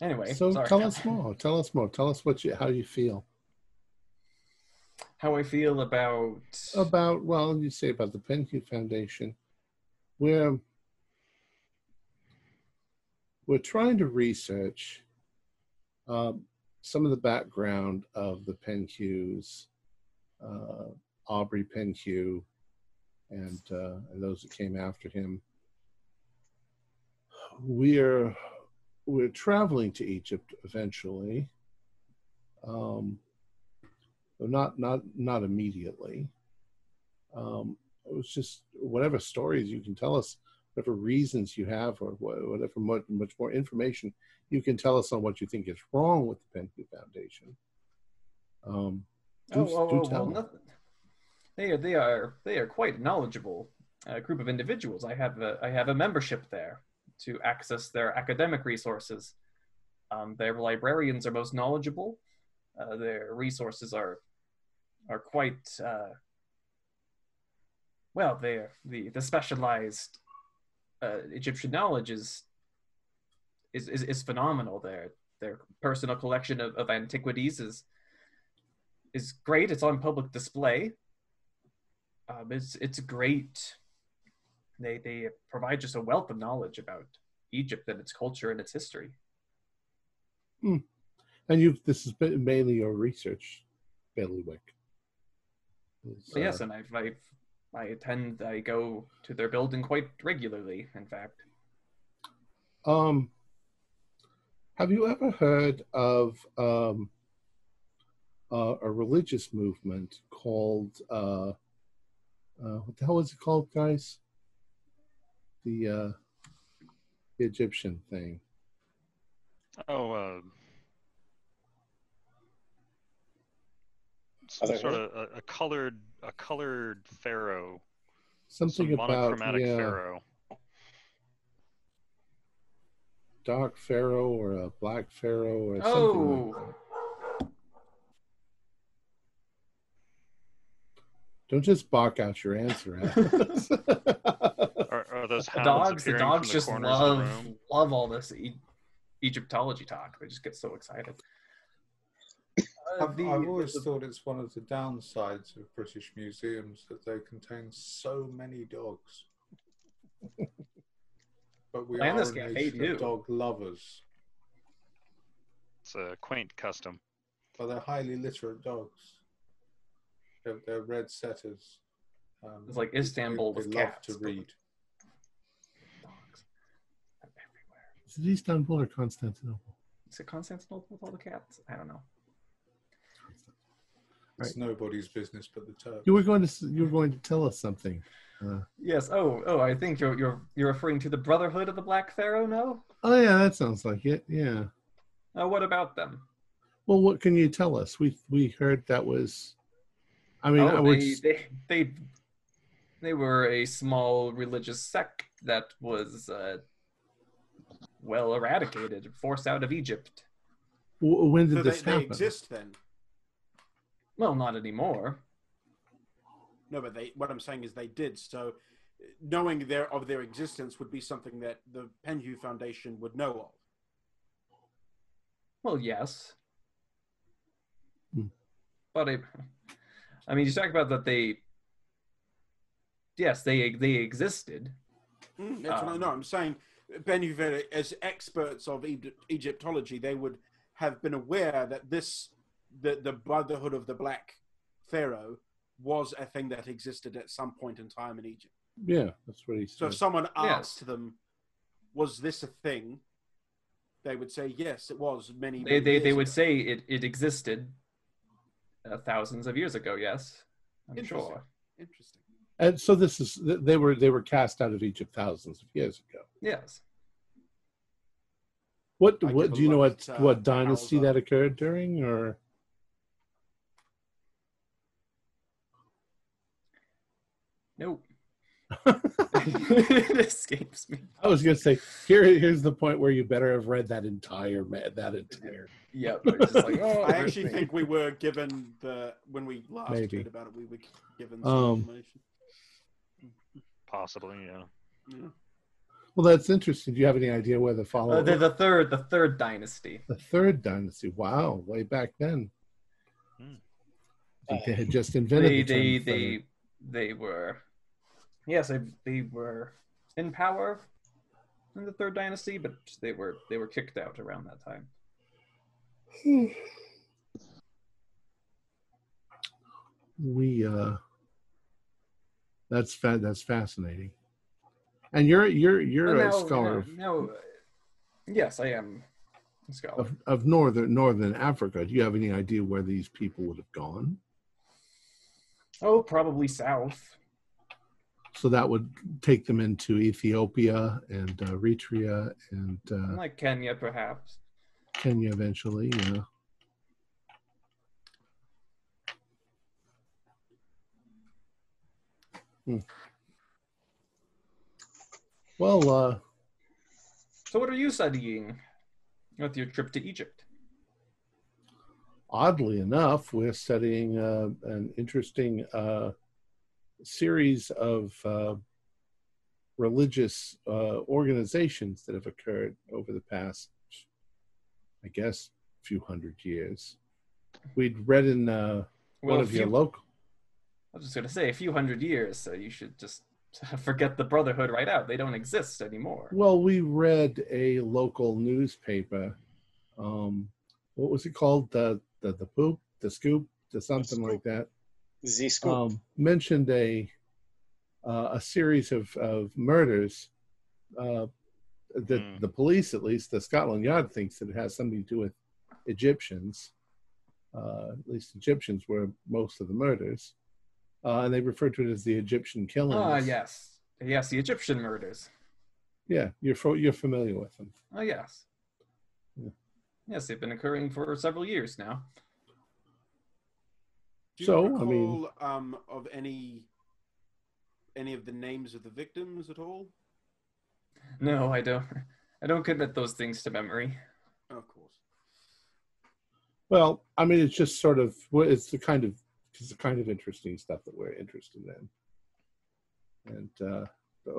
Anyway, So sorry. tell us more. Tell us more. Tell us what you how you feel how I feel about about. Well, you say about the Penhew Foundation. We're we're trying to research um, some of the background of the Penhews, uh, Aubrey Penhew, and uh, and those that came after him. We're we're traveling to Egypt eventually. Um, not not not immediately. Um, it was just whatever stories you can tell us, whatever reasons you have, or whatever much, much more information you can tell us on what you think is wrong with the Penhew Foundation. Um, do, oh, oh, do oh, tell. well, nothing. They are they are they are quite knowledgeable uh, group of individuals. I have a, I have a membership there to access their academic resources. Um, their librarians are most knowledgeable. Uh, their resources are are quite uh, well. They're the the specialized uh, Egyptian knowledge is is, is is phenomenal. Their their personal collection of, of antiquities is is great. It's on public display. Um, it's it's great. They they provide just a wealth of knowledge about Egypt and its culture and its history. And you've this has been mainly your research, bailiwick. Is, yes, uh, and I've, I've I attend. I go to their building quite regularly. In fact, Um, have you ever heard of um, uh, a religious movement called uh, uh, what the hell is it called, guys? The uh, the Egyptian thing. Oh, uh, some sort of a, a colored a colored pharaoh, Something some about monochromatic yeah, pharaoh. dark pharaoh or a black pharaoh or oh. something. Like oh. Don't just bark out your answer. Alex. [laughs] Are, are those the dogs. The dogs the just corners of the love love all this e- Egyptology talk. They just get so excited. I've, the- I've always thought it's one of the downsides of British museums that they contain so many dogs. [laughs] But we And are this a nation of dog lovers, It's a quaint custom. but they're highly literate dogs. They're, they're red setters. Um, It's like they- Istanbul they, with love cats, to read. dogs everywhere. Is it Istanbul or Constantinople? Is it Constantinople with all the cats? I don't know. It's nobody's business but the Turks. You were going to you were going to tell us something. Uh, Yes. Oh, oh. I think you're you're you're referring to the Brotherhood of the Black Pharaoh. No. oh yeah, that sounds like it. Yeah. Uh, what about them? Well, what can you tell us? We we heard that was. I mean, I oh, would. they, they they they were a small religious sect that was uh, well eradicated, forced out of Egypt. w- when did So they, this they happen? exist then. Well, not anymore. No, but they. What I'm saying is they did. So, knowing their of their existence would be something that the Penhew Foundation would know of. Well, yes. Hmm. But I, I mean, you talk about that they. Yes, they they existed. Mm, that's what I Um, know. I'm saying Penhew, Foundation, as experts of Egypt, Egyptology, they would have been aware that this, the the Brotherhood of the Black Pharaoh, was a thing that existed at some point in time in Egypt. Yeah, that's what he said. So if someone Yes. asked them, "Was this a thing?" They would say, "Yes, it was." Many. They many they, they years would ago." say it it existed. Uh, thousands of years ago, yes, I'm Interesting. sure. Interesting. and so this is they were they were cast out of Egypt thousands of years ago. Yes. What I what do you know what uh, what dynasty that occurred during or Nope. it [laughs] [laughs] escapes me. I was going to say here here's the point where you better have read that entire that entire Yep. just like, oh, [laughs] I actually Maybe. think we were given the when we last Maybe. heard about it, we were given some Um, information. Possibly, yeah. Yeah. Well, that's interesting. Do you have any idea where the follow uh, the, the third the third dynasty. the third dynasty? Wow, way back then. Hmm. I think they had just invented They the term they they they were yes they, they were in power in the third dynasty, but they were they were kicked out around that time. we uh that's fa- that's fascinating and you're you're you're Well, a scholar now- now, uh, yes, I am a scholar. of, of northern northern africa do you have any idea where these people would have gone Oh, probably south. So that would take them into ethiopia and uh, eritrea and uh, like Kenya, perhaps. kenya eventually yeah Hmm. well uh So, what are you studying with your trip to Egypt? oddly enough, we're studying uh, an interesting uh, series of uh, religious uh, organizations that have occurred over the past, I guess, few hundred years. We'd read in uh, one a of your local. I was just gonna say a few hundred years, so you should just [laughs] forget the Brotherhood right out. They don't exist anymore. Well, we read a local newspaper um, what was it called? The the the poop, the scoop, the something like that. Z Scoop. Um, mentioned a uh, a series of of murders. Uh, the Hmm. the police, at least the Scotland Yard, thinks that it has something to do with Egyptians. Uh, at least Egyptians were most of the murders, uh, and they refer to it as the Egyptian killings. Ah, yes. Yes, the Egyptian murders. Yeah, you're fo- you're familiar with them. Oh, yes. Yeah. Yes, they've been occurring for several years now. Do you So, recall I mean- um, of any any of the names of the victims at all? No, I don't. I don't commit those things to memory. Of course. Well, I mean, it's just sort of well, it's the kind of it's the kind of interesting stuff that we're interested in, and uh,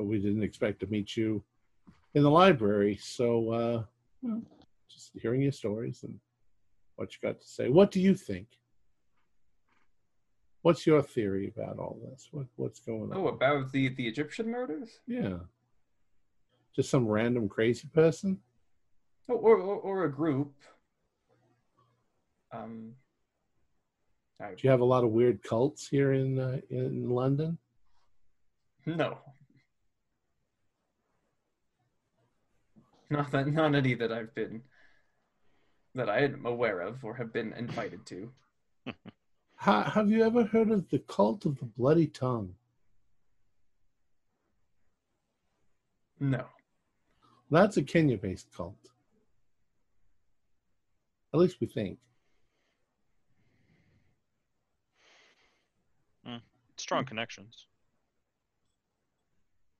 we didn't expect to meet you in the library, so uh, well, just hearing your stories and what you got to say. What do you think? What's your theory about all this? What what's going on? Oh, about the the Egyptian murders? yeah, just some random crazy person. Oh, or, or or a group. Um. I, Do you have a lot of weird cults here in uh, in London? no. Not that not any that I've been that I am aware of or have been invited to. [laughs] Ha, have you ever heard of the cult of the bloody tongue? No. That's a Kenya-based cult. At least we think. Hmm. Strong connections.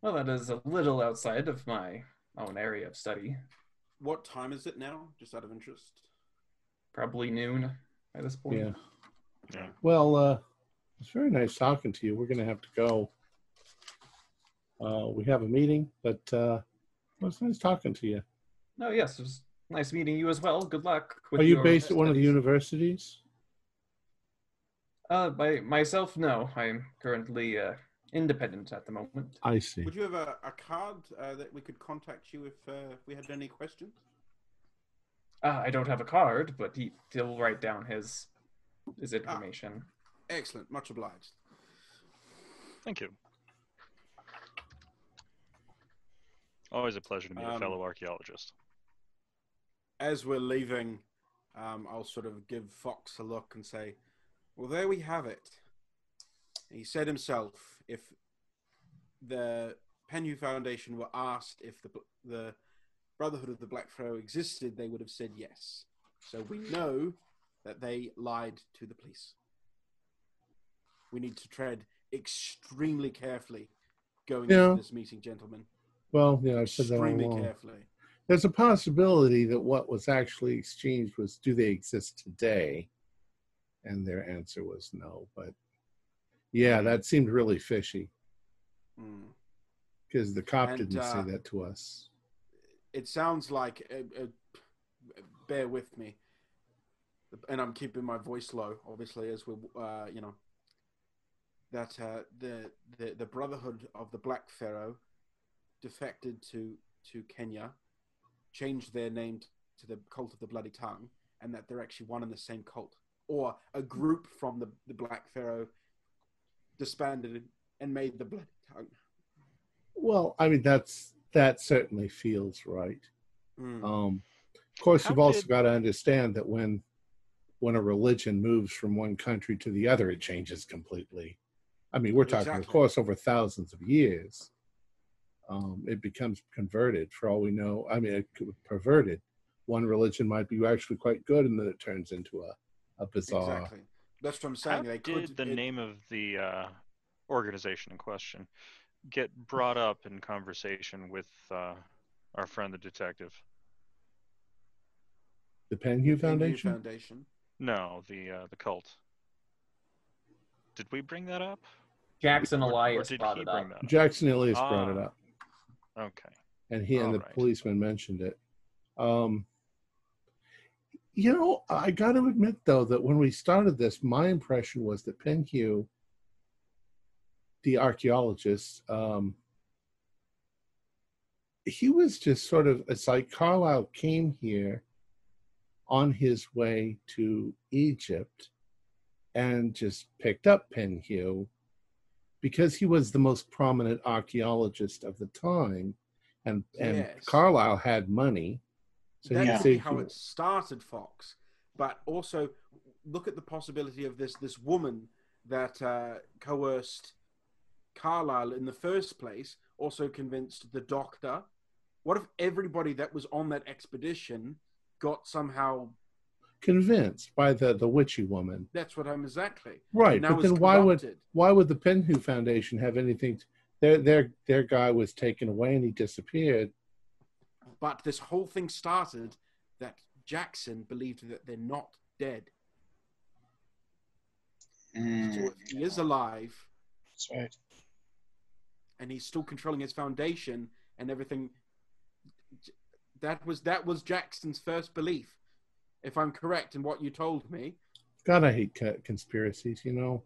Well, that is a little outside of my own area of study. What time is it now? Just out of interest. Probably noon at this point. Yeah. Yeah. Well, uh, it's very nice talking to you. We're going to have to go. Uh, we have a meeting, but uh, well, it's nice talking to you. No, yes, it was nice meeting you as well. Good luck. With Are you your based at one of the universities? Uh, by myself, no. I'm currently uh, independent at the moment. I see. Would you have a, a card uh, that we could contact you if uh, we had any questions? Uh, I don't have a card, but he, he'll write down his his information. Excellent. Much obliged. Thank you. Always a pleasure to meet a Um, fellow archaeologist. As we're leaving, um, I'll sort of give Fox a look and say, "Well, there we have it." He said himself, if the Penhew Foundation were asked if the the Brotherhood of the Black Pharaoh existed, they would have said yes. So we know that they lied to the police. We need to tread extremely carefully going Yeah. into this meeting, gentlemen. Well, yeah, I've said that Extremely along. carefully. There's a possibility that what was actually exchanged was, do they exist today? And their answer was no. But yeah, that seemed really fishy Mm. because the cop And, didn't uh, say that to us. it sounds like uh, uh, bear with me and i'm keeping my voice low obviously as we uh, you know that uh, the, the the brotherhood of the black pharaoh defected to to kenya changed their name to the cult of the bloody tongue and that they're actually one and the same cult or a group from the, the black pharaoh disbanded and made the bloody tongue Well, I mean, that's that certainly feels right. Mm. Um, of course, How you've also got to understand that when when a religion moves from one country to the other, it changes completely. I mean, we're talking, of course, over thousands of years. Um, it becomes converted. For all we know, I mean, it could- perverted. One religion might be actually quite good, and then it turns into a, a bizarre. exactly that's what i'm How saying they did could the it- name of the uh, organization in question get brought up in conversation with uh, our friend the detective? The Penhew Penhew Foundation. Foundation. No, the uh, the cult. Did we bring that up? Jackson Or- or Elias did brought he it bring up. that up? Jackson Elias brought it Ah. up. Okay. and he and the Alright. policeman mentioned it. Um, you know, I got to admit though that when we started this, my impression was that Penhew, the archaeologist, um, he was just sort of it's like Carlyle came here on his way to Egypt and just picked up Penhew because he was the most prominent archaeologist of the time and and Yes. Carlyle had money. So that he could be how it started, Fox. But also, look at the possibility of this this woman that uh, coerced Carlyle in the first place. Also convinced the doctor. What if everybody that was on that expedition got somehow? convinced by the the witchy woman. That's what I'm exactly. Right, Now but then why would why would the Penhew Foundation have anything? To, their their their guy was taken away and he disappeared. But this whole thing started that Jackson believed that they're not dead. So Mm, if he is alive that's right. and he's still controlling his foundation and everything, that was that was Jackson's first belief. If I'm correct in what you told me, God, I hate co- conspiracies. You know,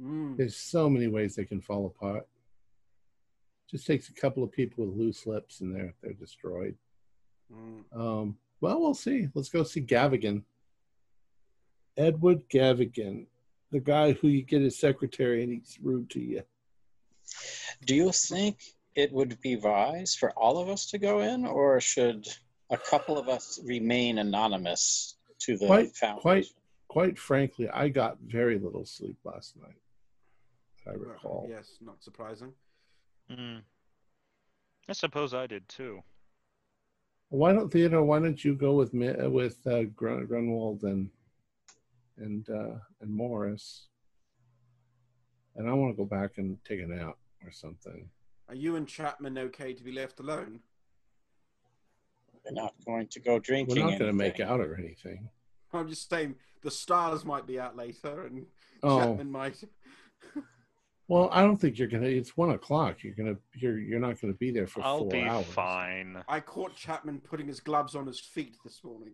Mm. there's so many ways they can fall apart. Just takes a couple of people with loose lips and they're they're destroyed. Mm. Um, well, we'll see. Let's go see Gavigan. Edward Gavigan, the guy who you get his secretary and he's rude to you. Do you think it would be wise for all of us to go in, or should a couple of us remain anonymous to the Quite- foundation? quite- Quite frankly, I got very little sleep last night. I recall. Yes, not surprising. Hmm. I suppose I did too. Why don't Theodore? Why don't you go with Mi- uh, with uh, Grun- Grunwald and and uh, and Morris? And I want to go back and take a nap or something. Are you and Chapman okay to be left alone? We're not going to go drinking. We're not going to make out or anything. I'm just saying the stars might be out later, and Oh Chapman might. [laughs] well, I don't think you're gonna. It's one o'clock. You're gonna. You're you're not gonna be there for I'll four be hours. fine. I caught Chapman putting his gloves on his feet this morning.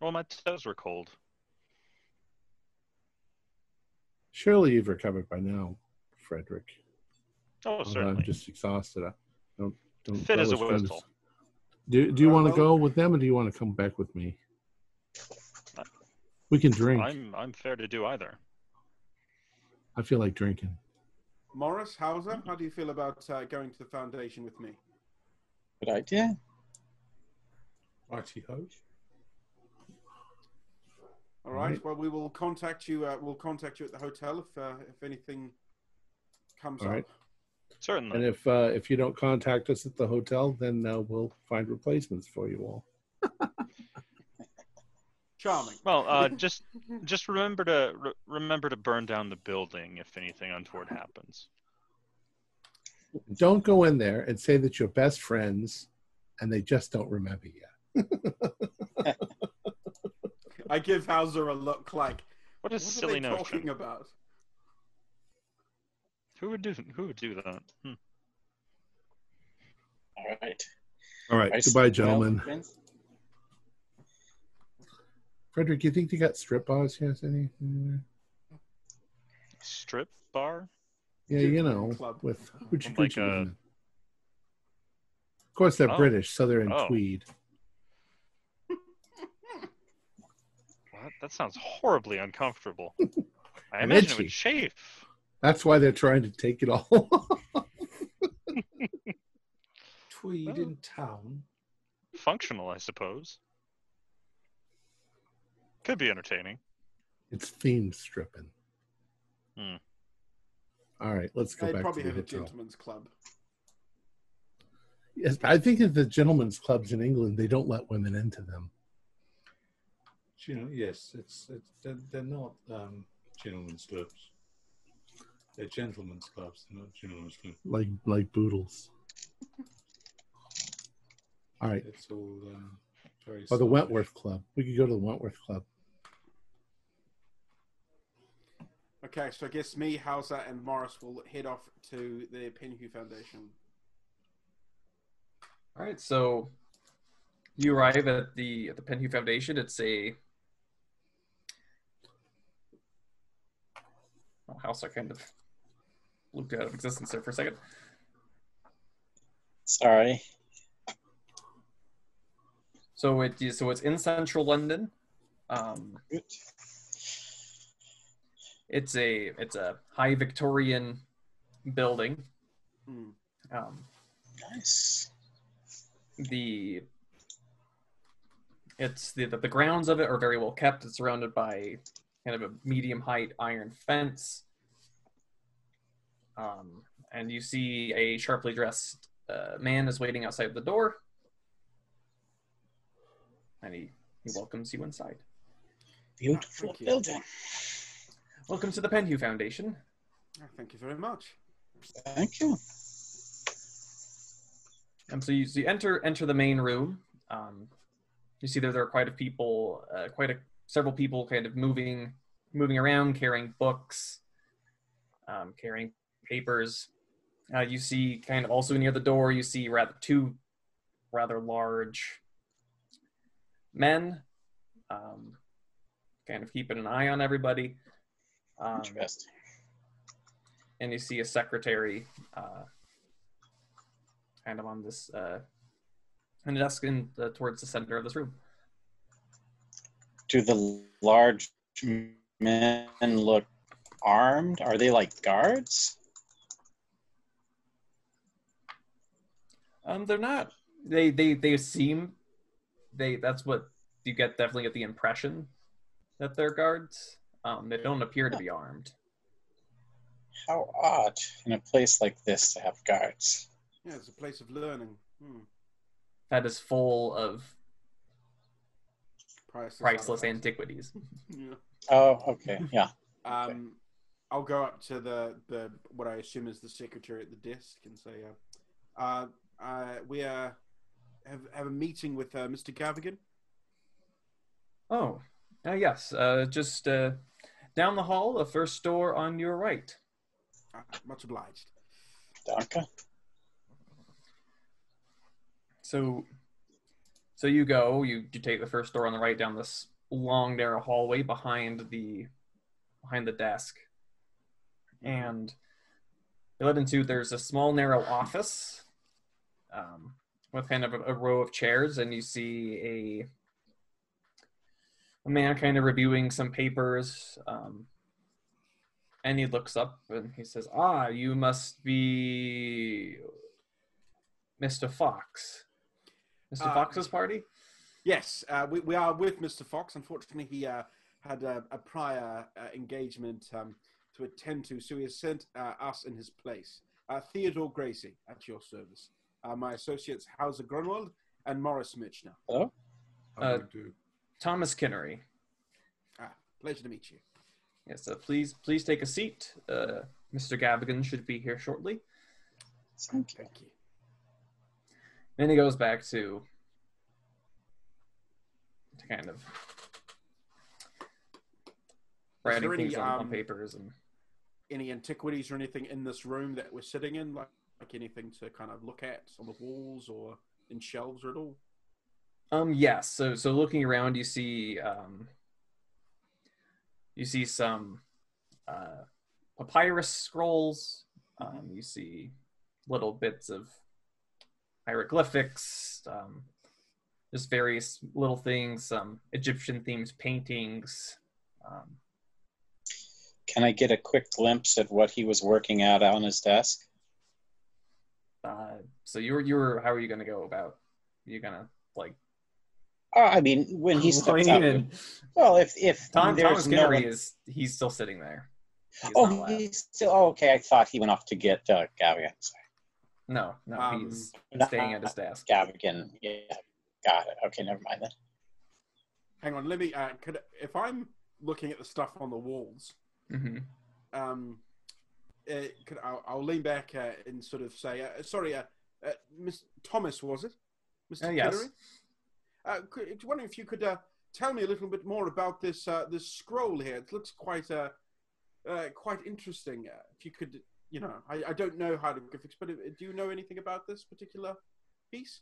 Well, my toes were cold. Surely you've recovered by now, Frederick. Oh, Although certainly. I'm just exhausted. I don't don't Fit as a as whistle. Do Do you Uh, want to go with them, or do you want to come back with me? We can drink. I'm I'm fair to do either. I feel like drinking. Morris Hauser, how do you feel about uh, going to the foundation with me? Good idea. Righty ho. All right. Right. Well, we will contact you. Uh, we'll contact you at the hotel if uh, if anything comes All up. right. Certainly. And if uh, if you don't contact us at the hotel, then uh, we'll find replacements for you all. [laughs] Charming. Well, uh, [laughs] just just remember to re- remember to burn down the building if anything untoward happens. Don't go in there and say that you're best friends, and they just don't remember you. [laughs] I give Hauser a look like. What a What silly are they notion. talking about? Who would do who would do that? Hmm. All right. All right. I Goodbye, gentlemen. well, Frederick, you think they got strip bars here? Any? Strip bar? Yeah, you know, Club. with hoochie Like a- Of course, they're Oh. British, so they're in Oh. tweed. What? That sounds horribly uncomfortable. [laughs] I imagine it would chafe. That's why they're trying to take it all. [laughs] Tweed Oh. in town. Functional, I suppose. Could be entertaining. it's theme stripping. Hmm. All right, let's go They back to probably the have a hotel. gentleman's club. Yes, I think at the gentlemen's clubs in England, they don't let women into them. You know, yes, it's, it's they're, they're not um, gentlemen's clubs. They're gentlemen's clubs. They're not gentlemen's clubs. like like boodles. All right, It's all um, very. or the stylish. Wentworth Club. We could go to the Wentworth Club. Okay, so I guess me, Hauser, and Morris will head off to the Penhew Foundation. All right, so you arrive at the at the Penhew Foundation. It's a house. I kind of looked out of existence there for a second. Sorry. So it so it's in central London. Um, it's a it's a high Victorian building. Hmm. Um, Nice. the it's the, the the grounds of it are very well kept. It's surrounded by kind of a medium height iron fence. Um, and you see a sharply dressed uh, man is waiting outside the door, and he, he welcomes you inside. Beautiful Thank you. building. Welcome to the Penhew Foundation. Ah, Thank you very much. Thank you. And so you, so you enter enter the main room. Um, you see that there are quite a people, uh, quite a several people, kind of moving moving around, carrying books, um, carrying papers. Uh, you see, kind of also near the door, you see rather two rather large men, um, kind of keeping an eye on everybody. Um, Interesting. and you see a secretary uh, kind of on this uh, on a desk in the, towards the center of this room. Do the large men look armed? Are they like guards? Um, they're not. They they they seem. They that's what you get. Definitely get the impression that they're guards. Um, they don't appear to be armed. How odd in a place like this to have guards. Yeah, it's a place of learning. Hmm. That is full of Priceless, priceless antiquities. [laughs] Yeah. Oh, okay. Yeah. [laughs] Um, I'll go up to the, the what I assume is the secretary at the desk and say, uh, uh, uh, we uh, have have a meeting with uh, Mr. Gavigan. Oh, uh, yes. Uh, just uh, down the hall, the first door on your right. Uh, much obliged. Danke. So, so you go. You you take the first door on the right down this long narrow hallway behind the behind the desk, and you let into there's a small narrow office, um, with kind of a, a row of chairs, and you see a a man kind of reviewing some papers. Um, and he looks up and he says, "Ah, you must be Mr. Fox." Mr. Uh, Fox's party? Yes, uh, we, we are with Mr. Fox. Unfortunately, he uh, had a, a prior uh, engagement um, to attend to, so he has sent uh, us in his place. Uh, Theodore Gracie, at your service. Uh, my associates Hauser Grunwald and Morris Mitchner. Hello? How Uh, do you do? Thomas Kinnery. Ah, pleasure to meet you. Yes, so please please take a seat. Uh, Mr. Gavigan should be here shortly. Thank you. Thank you. Then he goes back to to kind of writing any, things on, on um, papers and Any antiquities or anything in this room that we're sitting in, like, like anything to kind of look at on the walls or in shelves or at all? Um, yes. So, so looking around, you see, um, you see some uh, papyrus scrolls. Um, you see little bits of hieroglyphics. Um, just various little things. Some Egyptian-themed paintings. Um, Can I get a quick glimpse at what he was working at on his desk? Uh, so you're you're how are you gonna go about? You're gonna like Oh, I mean, when he [laughs] steps going up. Well, if if Tom, there's Thomas no Kinnery one- is he's still sitting there. He's oh, he's still. Oh, okay. I thought he went off to get uh, Gavigan. Sorry. No, no, Um, he's Not staying at his desk. Gavigan. Yeah, got it. Okay, never mind then. Hang on, let me. Uh, could if I'm looking at the stuff on the walls, hmm um, uh, could I'll, I'll lean back uh, and sort of say, uh, sorry, uh, uh, Miss Thomas, was it, Mr. Uh, yes. Uh, could, wondering if you could uh, tell me a little bit more about this uh, this scroll here. It looks quite uh, uh, quite interesting. Uh, if you could, you know, I, I don't know hieroglyphics, but uh, do you know anything about this particular piece?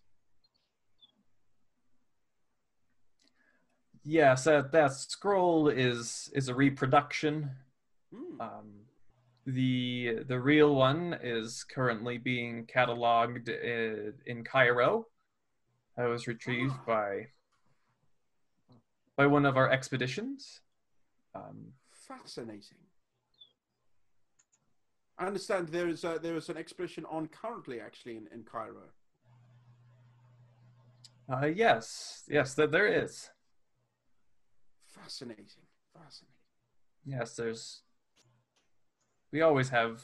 Yes, that that scroll is is a reproduction. Um, the the real one is currently being cataloged in, in Cairo. It was retrieved Ah. by by one of our expeditions. Um, Fascinating. I understand there is a, there is an expedition on currently, actually, in, in Cairo. uh, yes, yes, that there is. Fascinating. Fascinating. Yes, there's. We always have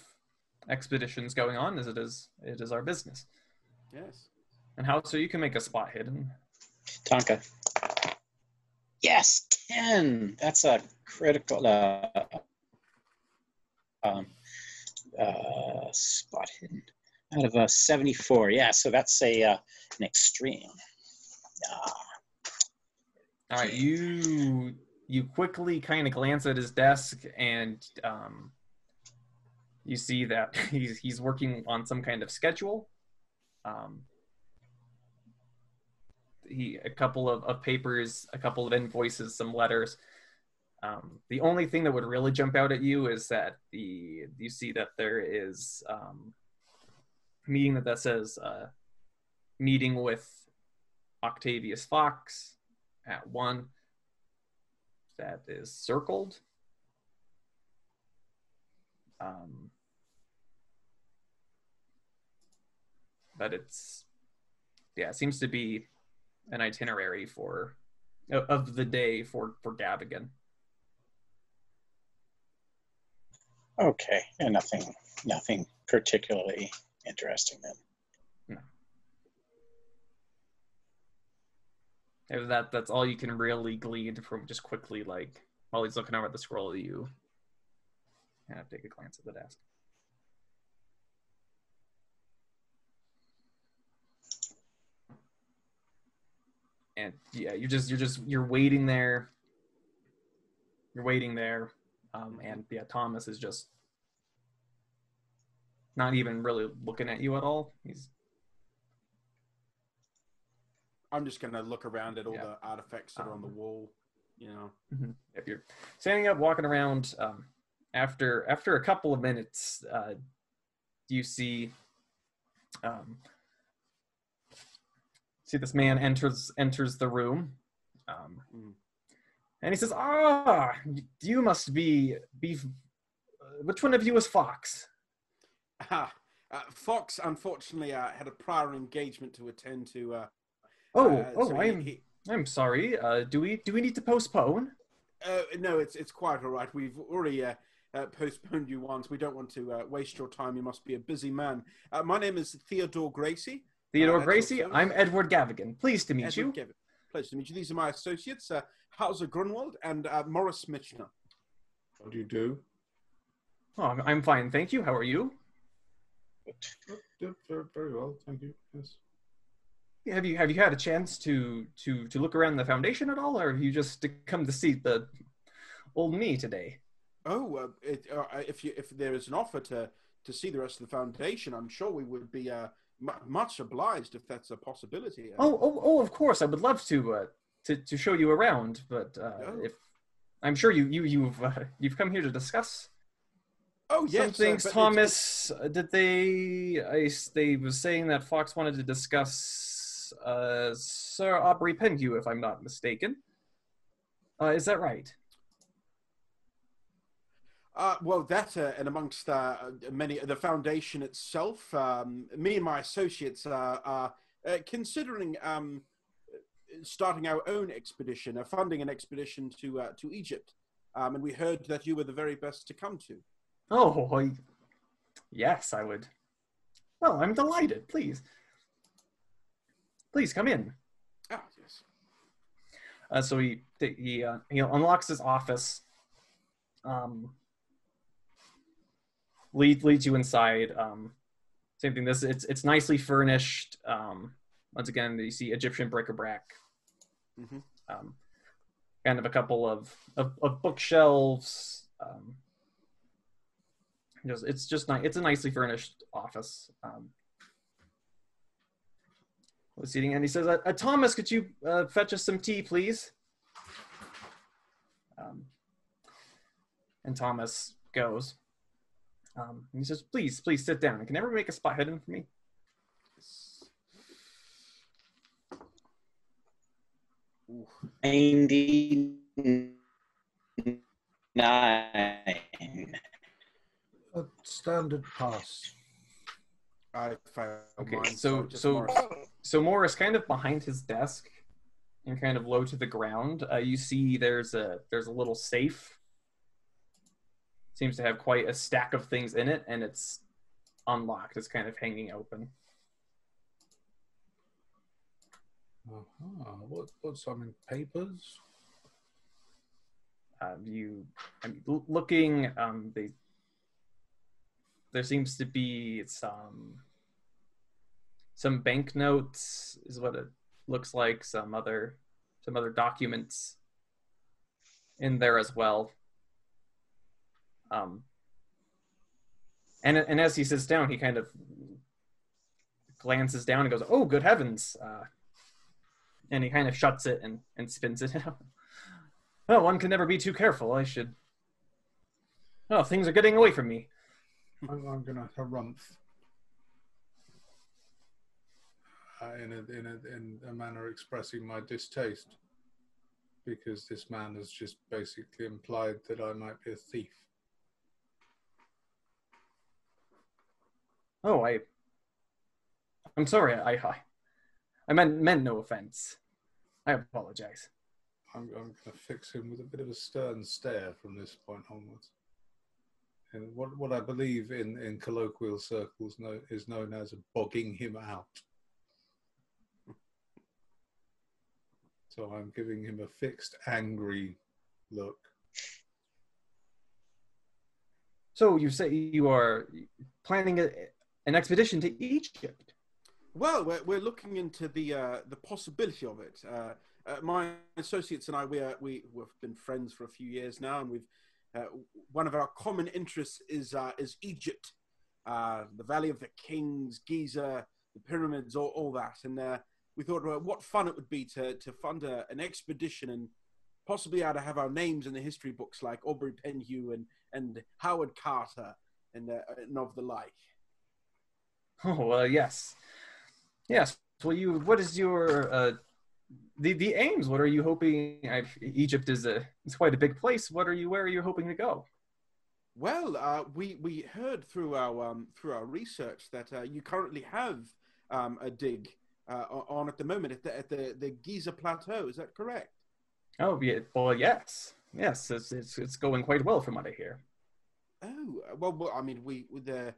expeditions going on, as it is. It is our business. Yes. And how so? You can make a spot hidden. Tonka. Yes, 10. That's a critical uh, um, uh, spot hidden out of a 74. Yeah, so that's a uh, an extreme. Ah, All right, you you quickly kind of glance at his desk and um, you see that [laughs] he's he's working on some kind of schedule. Um, he a couple of, of papers, a couple of invoices, some letters. Um, the only thing that would really jump out at you is that the you see that there is um, meeting that that says uh, meeting with Octavius Fox at one that is circled. Um, but it's yeah, it seems to be an itinerary for of the day for for Gavigan. okay, and nothing, nothing particularly interesting then. If that that's all you can really glean from just quickly like while he's looking over at the scroll you kind of take a glance at the desk. And yeah, you're just you're just you're waiting there. You're waiting there. Um, and yeah, Thomas is just not even really looking at you at all. He's I'm just going to look around at all Yeah. the artifacts that are on the Um, wall. You know. Mhm. If you're standing up, walking around, um, after after a couple of minutes, uh, you see um, see this man enters enters the room, um, Mm. and he says, "Ah, you must be be. Which one of you is Fox?" Ah, uh, Fox, unfortunately, uh, had a prior engagement to attend to. Uh, Oh, uh, oh, so I'm he- I'm sorry. Uh, do we do we need to postpone? Uh, no, it's it's quite all right. We've already uh, uh, postponed you once. We don't want to uh, waste your time. You must be a busy man. Uh, my name is Theodore Gracie. Theodore that's Gracie. also- I'm Edward Gavigan. Pleased to meet Edward you. Gevin. Pleasure to meet you. These are my associates, uh, Hauser Grunwald and uh, Morris Mitchner. How do you do? Oh, I'm- I'm fine, thank you. How are you? Very, very well, thank you. Yes. Have you have you had a chance to to to look around the foundation at all, or have you just come to see the old me today? Oh, uh, it, uh, if you if there is an offer to to see the rest of the foundation, I'm sure we would be uh, mu much obliged if that's a possibility. Uh, Oh, oh, oh! Of course, I would love to uh, to to show you around, but uh, Oh. if I'm sure you you you've uh, you've come here to discuss oh yes, some things, it's- Thomas. uh, Did they? I they was saying that Fox wanted to discuss uh, Sir Aubrey Penhew, if I'm not mistaken. Uh, is that right? Uh, well, that uh, and amongst uh, many the foundation itself, um, me and my associates are, are uh, considering um, starting our own expedition, uh, funding an expedition to uh, to Egypt, um, and we heard that you were the very best to come to. Oh, I, yes, I would. Well, I'm delighted. Please, please come in. Ah, yes. Uh, so he he uh, he unlocks his office, um, lead, leads you inside. Um, same thing. This it's it's nicely furnished. Um, once again, you see Egyptian bric-a-brac. Mhm. Um, kind of a couple of of, of bookshelves. Um, just it's just nice. It's a nicely furnished office. Um, was seating and he says, uh, uh, "Thomas, could you uh, fetch us some tea, please?" Um, and Thomas goes. Um, and he says, "Please, please sit down. Can everyone make a spot hidden for me?" Ooh. Ooh. 99. A standard pass. I failed Okay, mine, so just so Morris. so Morris, kind of behind his desk, and kind of low to the ground, uh, you see there's a there's a little safe. Seems to have quite a stack of things in it, and it's unlocked. It's kind of hanging open. Uh-huh. What, what's I mean, papers? Um, you, I mean, l- looking, um, they, there seems to be some, some banknotes is what it looks like. Some other, some other documents in there as well. Um, and and as he sits down, he kind of glances down and goes, "Oh, good heavens!" Uh, and he kind of shuts it and and spins it [laughs] out. Well, one can never be too careful. I should. Oh, things are getting away from me. I'm, to harumph uh, in, a, in, a, in a manner expressing my distaste because this man has just basically implied that I might be a thief. Oh, I. I'm sorry. I I, I meant meant no offense. I apologize. I'm, I'm going to fix him with a bit of a stern stare from this point onwards. And what, what I believe in, in colloquial circles is known as bogging him out. So I'm giving him a fixed, angry look. So you say you are planning a, an expedition to Egypt? Well, we're, we're looking into the uh, the possibility of it. Uh, uh, my associates and I, we are, we we've been friends for a few years now, and we've uh, one of our common interests is uh, is Egypt, uh, the Valley of the Kings, Giza, the pyramids, all, all that. And we thought, well, what fun it would be to to fund a, an expedition and possibly able to have our names in the history books like Aubrey Penhew and and Howard Carter and, and of the like. [laughs] Oh, uh, yes, yes. Well, you. What is your uh, the the aims? What are you hoping? I've, Egypt is a it's quite a big place. What are you? Where are you hoping to go? Well, uh, we we heard through our um, through our research that uh, you currently have um, a dig uh, on at the moment at the at the, the Giza Plateau. Is that correct? Oh, yeah. Well, yes, yes. It's it's, it's going quite well from what I hear. Oh well, well I mean, we with the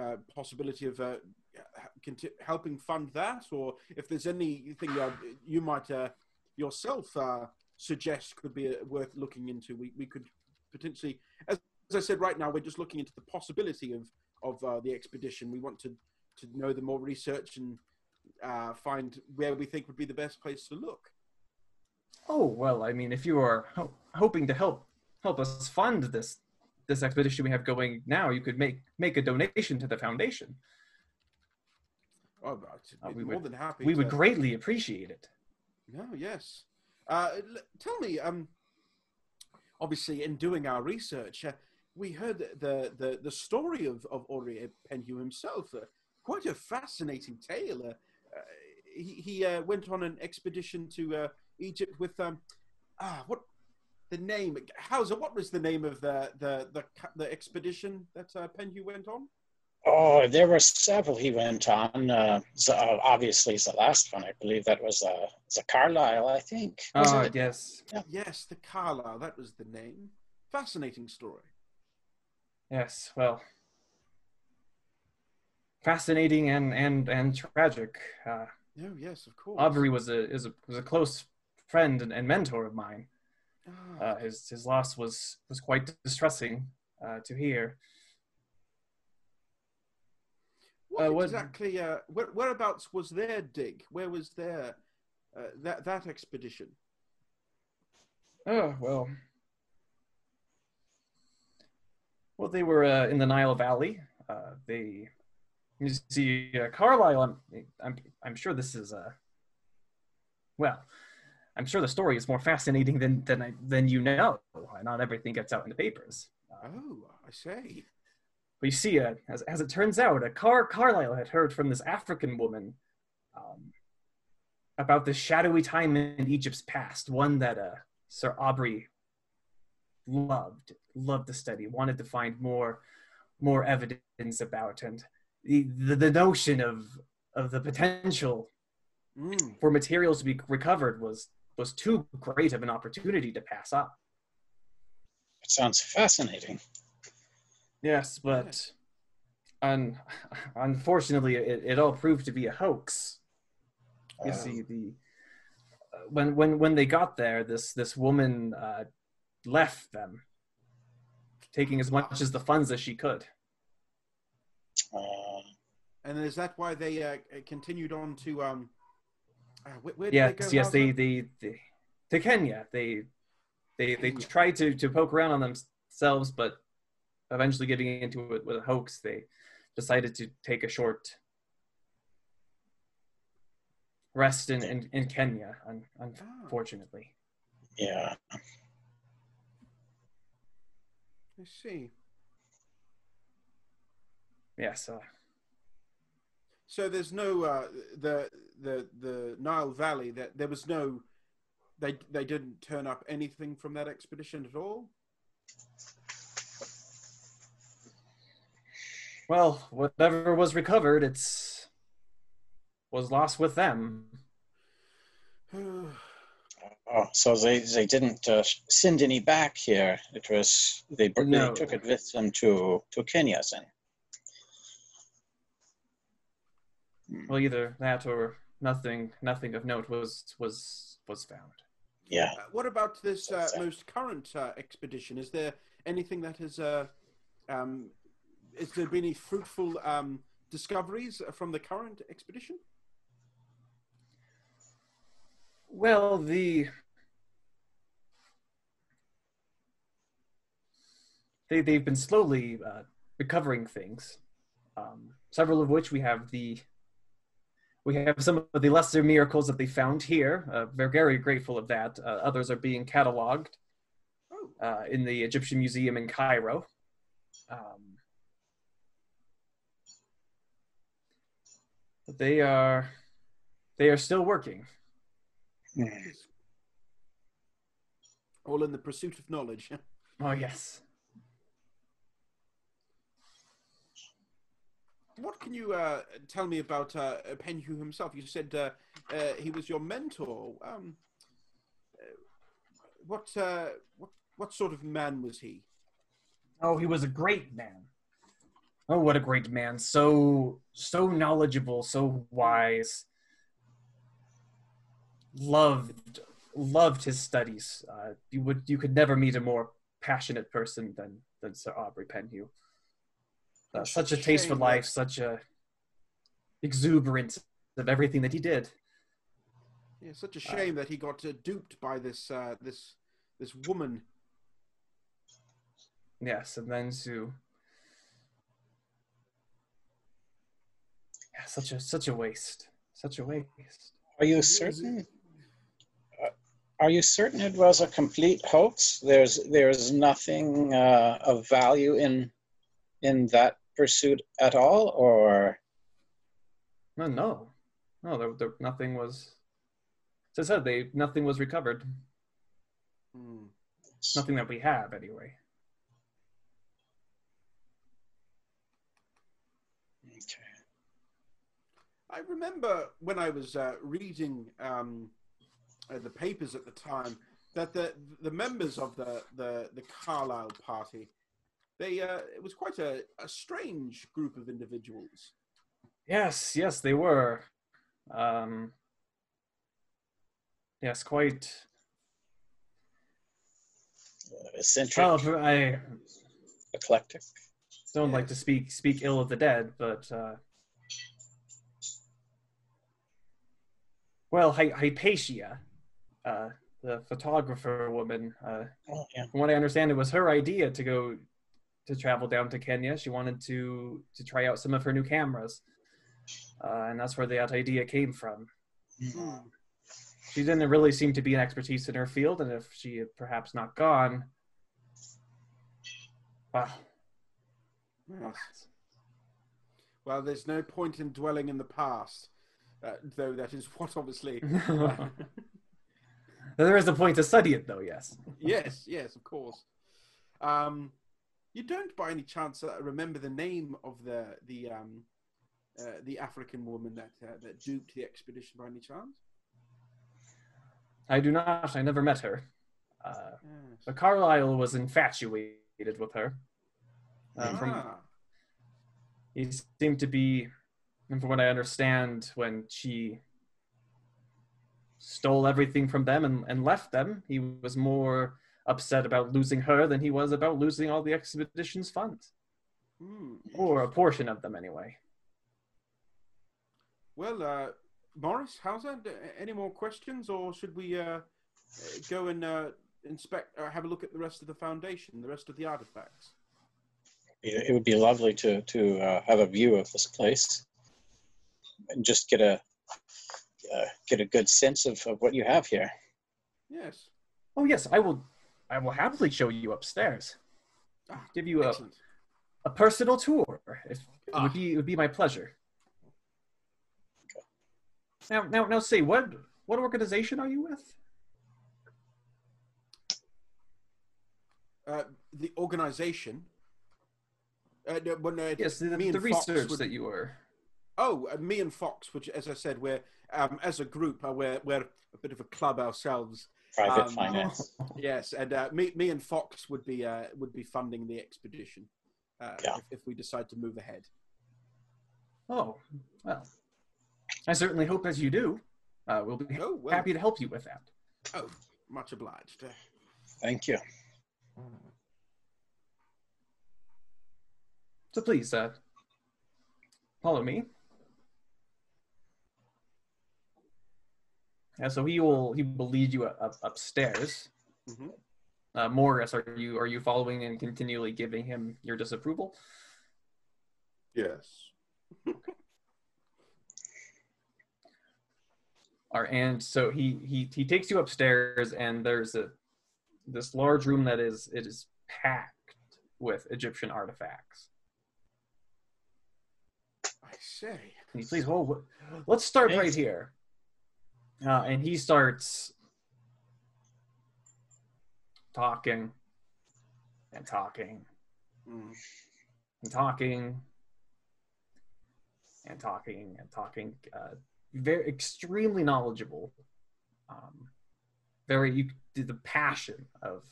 uh, possibility of uh, conti- helping fund that, or if there's anything uh, you might uh, yourself uh, suggest could be worth looking into, we, we could potentially, as, as I said, right now we're just looking into the possibility of of the expedition. We want to to know the more research and find where we think would be the best place to look. Oh well, I mean, if you are ho- hoping to help help us fund this this expedition we have going now, you could make make a donation to the foundation. Oh, Uh, we more would- than happy. We would greatly appreciate it. No, yes. Uh, tell me, um, obviously, in doing our research, uh, we heard the, the, the story of, of Aubrey Penhew himself. Uh, quite a fascinating tale. Uh, uh, he he uh, went on an expedition to uh, Egypt with um, ah, what the name? Hauser, what was the name of the the the, the expedition that uh, Penhew went on? Oh, there were several he went on. Uh, so uh, obviously, the last one. I believe that was uh, was a Carlyle, I think. Was Ah, it? yes, Yes, the Carlyle. That was the name. Fascinating story. yes. Well, fascinating and and and tragic. Uh, Oh yes, of course. Aubrey was a is a was a close friend and, and mentor of mine. Ah. Uh, his his loss was was quite distressing uh, to hear. What Uh, what- exactly? Uh, where, whereabouts was their dig? Where was their uh, that that expedition? Oh well. Well, they were uh, in the Nile Valley. Uh, they, you see, uh, Carlyle. I'm, I'm, I'm sure this is uh, well, I'm sure the story is more fascinating than than I, than you know. Not everything gets out in the papers. Oh, I say. but you see, uh, as, as it turns out, a Car Carlyle had heard from this African woman um, about the shadowy time in Egypt's past, one that uh, Sir Aubrey loved, loved to study, wanted to find more, more evidence about, and the the, the notion of of the potential Mm. for materials to be recovered was was too great of an opportunity to pass up. It sounds fascinating. Yes, but un- unfortunately, it, it all proved to be a hoax. You Uh, see, the uh, when when when they got there, this this woman uh, left them, taking as much as the funds as she could. uh, And is that why they uh, continued on to um? Uh, where, where they Yes, go, yes, they, Harlan? they they to Kenya. They they they tried to to poke around on themselves, but eventually getting into it with a hoax, they decided to take a short rest in in, in Kenya. Un, unfortunately, yeah. I see. yes. Uh, So there's no uh, the the the Nile Valley. That there was no. They they didn't turn up anything from that expedition at all. well, whatever was recovered, it's was lost with them. [sighs] Oh, so they, they didn't uh, send any back here. It was they, br- No. they took it with them to to Kenya then. Hmm, Well, either that or nothing. Nothing of note was was was found. Yeah. Uh, what about this uh, most current uh, expedition? Is there anything that has uh, um, is there been any fruitful um, discoveries from the current expedition? Well, the they they've been slowly uh, recovering things. Um, several of which we have the we have some of the lesser miracles that they found here. Uh, we're very grateful of that. Uh, others are being cataloged Oh, uh, in the Egyptian Museum in Cairo. Um, but they are they are still working. Yes. all in the pursuit of knowledge. [laughs] Oh yes. What can you uh, tell me about uh, Penhew himself? You said uh, uh, he was your mentor. Um, uh, what, uh, what what sort of man was he? Oh, he was a great man. Oh, what a great man! So so knowledgeable, so wise. Loved loved his studies. You would you could never meet a more passionate person than than Sir Aubrey Penhew. Uh, such a such a taste for life, such a exuberance of everything that he did. Yeah, such a shame that he got uh, duped by this uh, this this woman. Yes, and then to yeah, such a such a waste, such a waste. Are you certain? uh, Are you certain it was a complete hoax? There's there's nothing uh, of value in in that pursuit at all, or No, no, no. There, there nothing was. As I said, they nothing was recovered. Hmm. Nothing that we have, anyway. Okay. I remember when I was uh, reading um, uh, the papers at the time that the the members of the the, the Carlyle party they uh, it was quite a, a strange group of individuals. Yes, yes, they were. Um, yes, quite. Uh, eccentric, Well, I eclectic. don't like to speak speak ill of the dead, but uh, well, Hy- Hypatia, uh, the photographer woman, uh, Oh, yeah. from what I understand, it was her idea to go to travel down to Kenya. She wanted to to try out some of her new cameras, uh, and that's where that idea came from. Hmm. She didn't really seem to be an expertise in her field, and if she had perhaps not gone, well, Yes. Well, there's no point in dwelling in the past. Uh, though that is what obviously. [laughs] [laughs] there is a point to study it, though. Yes. yes, yes, of course. Um, you don't, by any chance, uh, remember the name of the the um, uh, the African woman that uh, that duped the expedition, by any chance? I do not. I never met her. Uh, Yes. but Carlyle was infatuated with her. Uh, from Ah, he seemed to be, and from what I understand, when she stole everything from them and, and left them, he was more upset about losing her than he was about losing all the expedition's funds, hmm, or a portion of them anyway. Well, uh, Morris, how's that? Any more questions, or should we uh, uh, go and uh, inspect, uh, have a look at the rest of the foundation, the rest of the artifacts? It it would be lovely to to uh, have a view of this place and just get a uh, get a good sense of, of what you have here. Yes. Oh yes, I will. I will happily show you upstairs. Ah, Give you a, Excellent. a personal tour. It Ah. would be it would be my pleasure. Now, now, now, say what what organization are you with? Uh, the organization. Uh, no, well, no, Yes, the, the research would- that you were. Oh, uh, me and Fox, which, as I said, we're um, as a group, uh, we're we're a bit of a club ourselves. Private Um, finance. [laughs] Yes, and uh, me me and Fox would be uh, would be funding the expedition uh, Yeah. if, if we decide to move ahead. Oh, well, I certainly hope as you do. Uh, we'll be Oh, well. happy to help you with that. Oh, much obliged. Thank you. So please, uh, follow me. Yeah, so he will he will lead you up, upstairs. mhm. Uh, Morris, are you are you following and continually giving him your disapproval? Yes. [laughs] All right, and so he he he takes you upstairs, and there's a this large room that is it is packed with Egyptian artifacts. I say. Can you please, hold. let's start right here. Uh, and he starts talking and talking Mm. and talking and talking and talking. Uh, very extremely knowledgeable. Um, very you, the passion of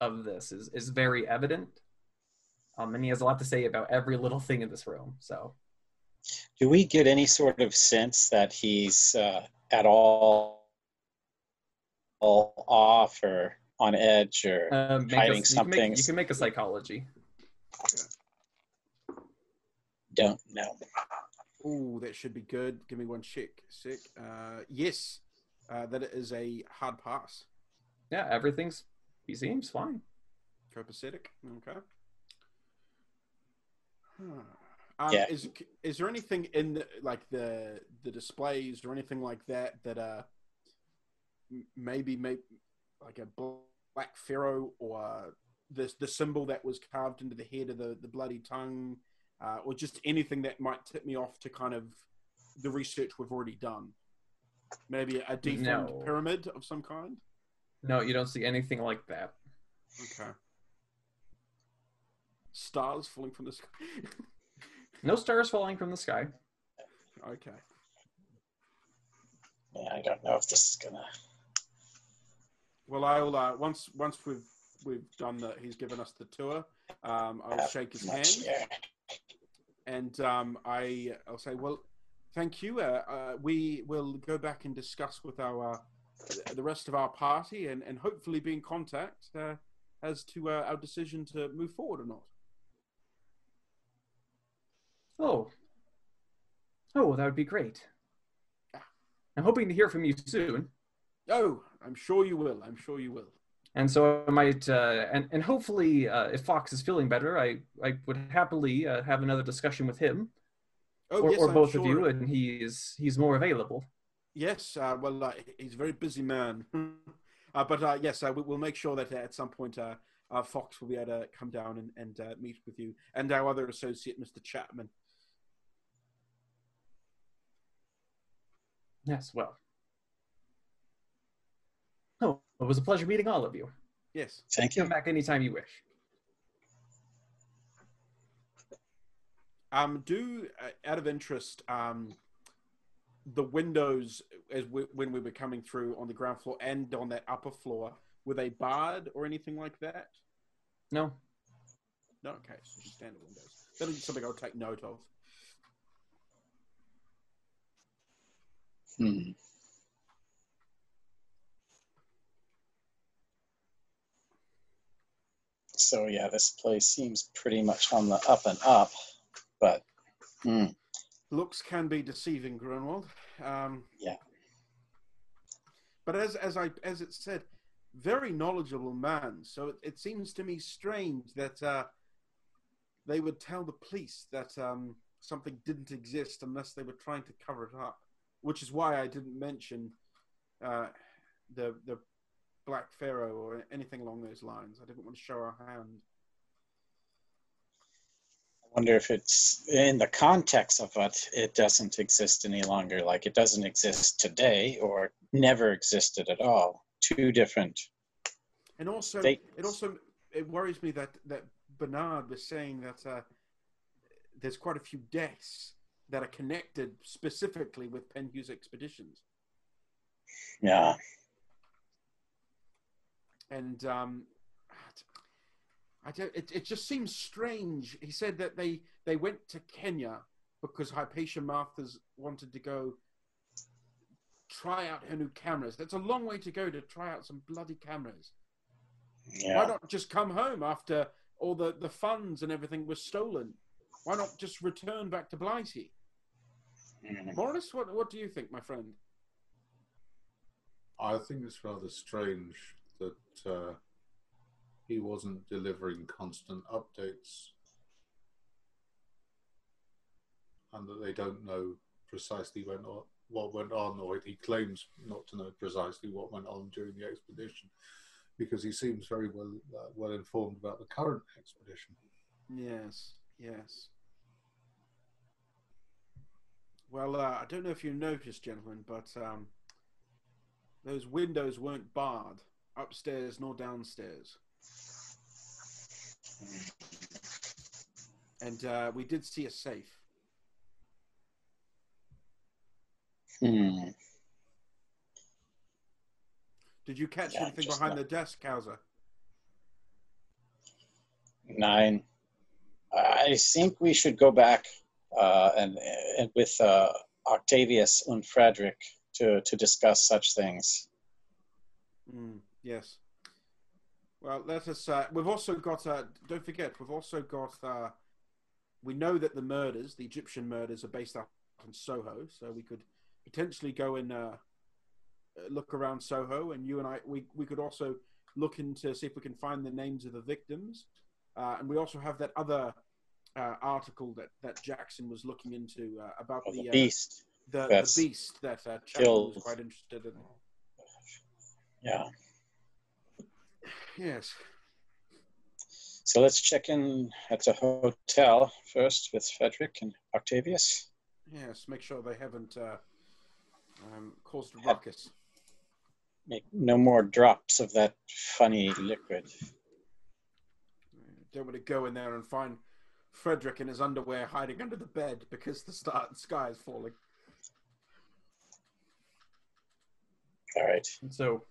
of this is is very evident. Um, and he has a lot to say about every little thing in this room. So Do we get any sort of sense that he's uh, at all, all off or on edge or make Hiding a, you, can make, you can make a psychology. don't know? Oh, that should be good. Give me one check. Sick. Uh, yes, uh, that is a hard pass. Yeah, everything's he seems fine. Copacetic. Okay. Huh. Um, Yeah. Is is there anything in the, like the the displays or anything like that that uh maybe maybe like a black pharaoh or the the symbol that was carved into the head of the the bloody tongue uh, or just anything that might tip me off to kind of the research we've already done. Maybe a deformed No. pyramid of some kind. No, you don't see anything like that. Okay. Stars falling from the sky. [laughs] No stars falling from the sky. okay. Yeah, I don't know if this is gonna. Well, I'll uh, once once we've we've done that. He's given us the tour. Um, I'll have shake his hand here. and um, I I'll say, well, thank you. Uh, uh, we will go back and discuss with our uh, the rest of our party and and hopefully be in contact uh, as to uh, our decision to move forward or not. Oh. Oh, that would be great. I'm hoping to hear from you soon. Oh, I'm sure you will. I'm sure you will. And so I might, uh, and, and hopefully, uh, if Fox is feeling better, I, I would happily uh, have another discussion with him, Oh, or, yes, or both of you, and he's he's more available. Yes, uh, well, uh, he's a very busy man. [laughs] uh, but uh, yes, uh, we- we'll make sure that uh, at some point uh, uh, Fox will be able to come down and, and uh, meet with you and our other associate, Mr. Chapman. Yes, well. Oh, it was a pleasure meeting all of you. Yes. Thank you. Come back anytime you wish. Um, do uh, out of interest, um, the windows as we, when we were coming through on the ground floor and on that upper floor were they barred or anything like that? No, No. Okay, so just standard windows. That'll be something I'll take note of. Hmm. So yeah, this place seems pretty much on the up and up, but hmm, Looks can be deceiving, Grunwald. Um, Yeah. But as as I as it said, very knowledgeable man. So it, it seems to me strange that uh, they would tell the police that um, something didn't exist unless they were trying to cover it up. Which is why I didn't mention uh, the the Black Pharaoh or anything along those lines. I didn't want to show our hand. I wonder if it's in the context of it, it doesn't exist any longer. Like it doesn't exist today or never existed at all. Two different. And also, They- it also it worries me that that Bernard was saying that uh, there's quite a few deaths that are connected specifically with Penhew's expeditions, Yeah. and um, I don't. It, it just seems strange. He said that they they went to Kenya because Hypatia Masters wanted to go try out her new cameras. That's a long way to go to try out some bloody cameras. Why not just come home after all the, the funds and everything was stolen? Why not just return back to Blighty? Hmm. Morris, what, what do you think, my friend? I think it's rather strange that uh, he wasn't delivering constant updates and that they don't know precisely when or what went on, or he claims not to know precisely what went on during the expedition, because he seems very well uh, well informed about the current expedition. Yes, yes. Well, uh, I don't know if you noticed, gentlemen, but um, those windows weren't barred, upstairs nor downstairs. And uh, we did see a safe. Hmm. Did you catch Yeah, anything behind not- the desk, Hauser? Nine. I think we should go back and, and with uh, Octavius and Frederick to, to discuss such things. Mm, yes. Well, let us. Uh, we've also got. Uh, don't forget, we've also got. Uh, we know that the murders, the Egyptian murders, are based out in Soho, so we could potentially go and uh, uh, look around Soho, and you and I, we we could also look into see if we can find the names of the victims, uh, and we also have that other uh, article that that Jackson was looking into uh, about Or the the uh, beast. the, the beast that uh, Chapman was quite interested in. Yeah. Yes. So let's check in at the hotel first with Frederick and Octavius. Yes, make sure they haven't uh, um, caused a ruckus. Make no more drops of that funny liquid. Don't want to go in there and find Frederick in his underwear hiding under the bed because the star- sky is falling. All right. And so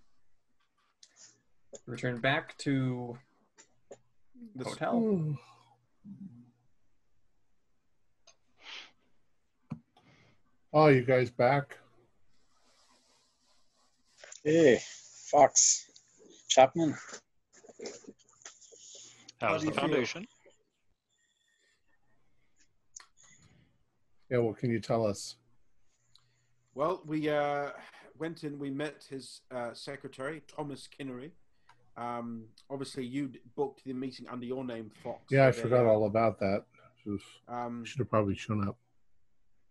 return back to The s- hotel. Oh, you guys back? Hey, Fox. Chapman. How's do the foundation? feel? Yeah, what can you tell us? Well, we uh, went in. We met his uh, secretary, Thomas Kinnery. Um, obviously, you booked the meeting under your name, Fox. Yeah, I forgot all about that. Um, Should have probably shown up.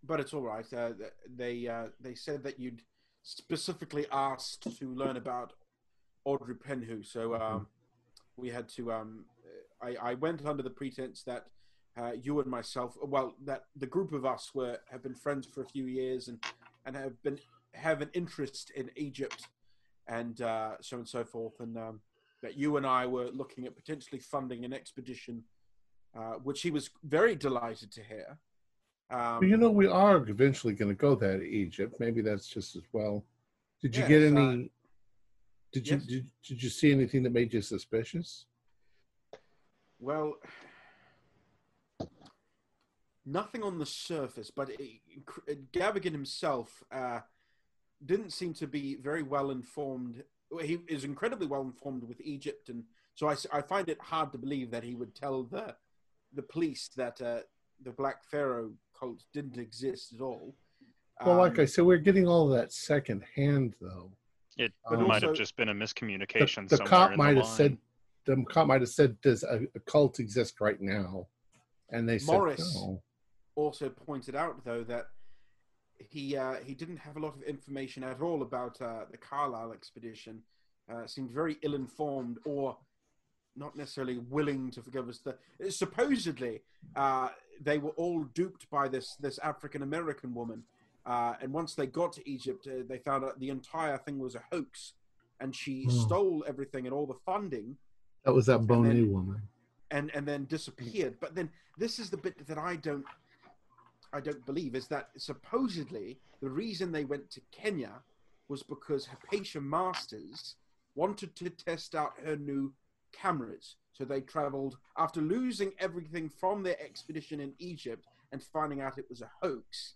but it's all right. Uh, they uh, they said that you'd specifically asked to learn about Aubrey Penhew, so um, we had to. Um, I, I went under the pretense that uh, you and myself, well, that the group of us were have been friends for a few years and and have been have an interest in Egypt and uh, so and so forth, and um, that you and I were looking at potentially funding an expedition, uh, which he was very delighted to hear. Um, you know, we are eventually going to go there to Egypt. Maybe that's just as well. Did you Yes, get uh, any? did you yes. did, did you see anything that made you suspicious? Well, nothing on the surface, but it, it- Gavigan himself uh, didn't seem to be very well informed. He is incredibly well informed with Egypt, and so I find it hard to believe that he would tell the the police that uh, the Black Pharaoh cult didn't exist at all. Well, like Um, I said, we're getting all of that second hand, though. It But might have just been a miscommunication the somewhere cop in might the have line. said, the cop might have said, "Does a, a cult exist right now?" And they said, Morris. "No." Also pointed out though that he uh, he didn't have a lot of information at all about uh, the Carlyle expedition. Uh, seemed very ill informed or not necessarily willing to forgive us. The, supposedly, uh, they were all duped by this this African American woman, uh, and once they got to Egypt, uh, they found out the entire thing was a hoax, and she Hmm. stole everything and all the funding That was that Bonet woman. and and then disappeared. But then this is the bit that I don't I don't believe is that supposedly the reason they went to Kenya was because Hypatia Masters wanted to test out her new cameras. So they traveled after losing everything from their expedition in Egypt and finding out it was a hoax.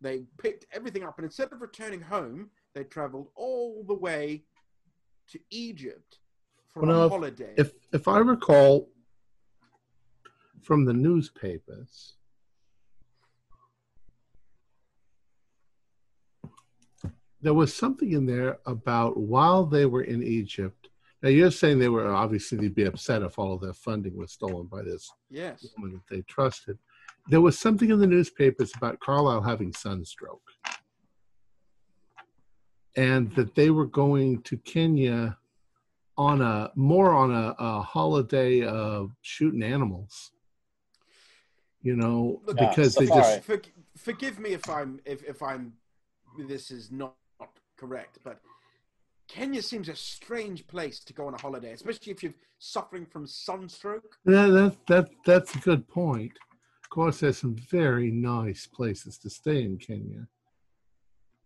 They picked everything up and instead of returning home, they traveled all the way to Egypt for Well, a holiday. If if I recall from the newspapers, there was something in there about while they were in Egypt. Now you're saying they were obviously they'd be upset if all of their funding was stolen by this yes. woman that they trusted. There was something in the newspapers about Carlyle having sunstroke. And that they were going to Kenya on a more on a, a holiday of shooting animals. You know, Look, because they just For, forgive me if I'm if, if I'm this is not correct, but Kenya seems a strange place to go on a holiday, especially if you're suffering from sunstroke. yeah, that that that's a good point. Of course, there's some very nice places to stay in Kenya.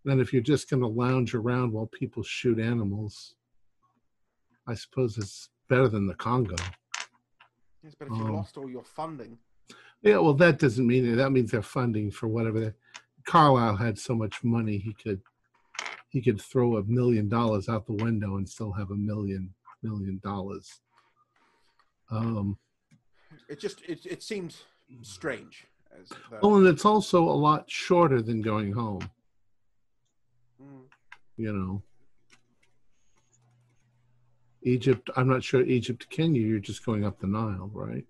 Then, if you're just going to lounge around while people shoot animals, I suppose it's better than the Congo. Yes, but if you've Oh. lost all your funding, Yeah, well, that doesn't mean it. That means they're funding for whatever. They, Carlyle had so much money he could he could throw a million dollars out the window and still have a million million dollars. Um, it just it it seems strange. As though- oh, and it's also a lot shorter than going home. Mm. You know, Egypt. I'm not sure Egypt to Kenya. You're just going up the Nile, right?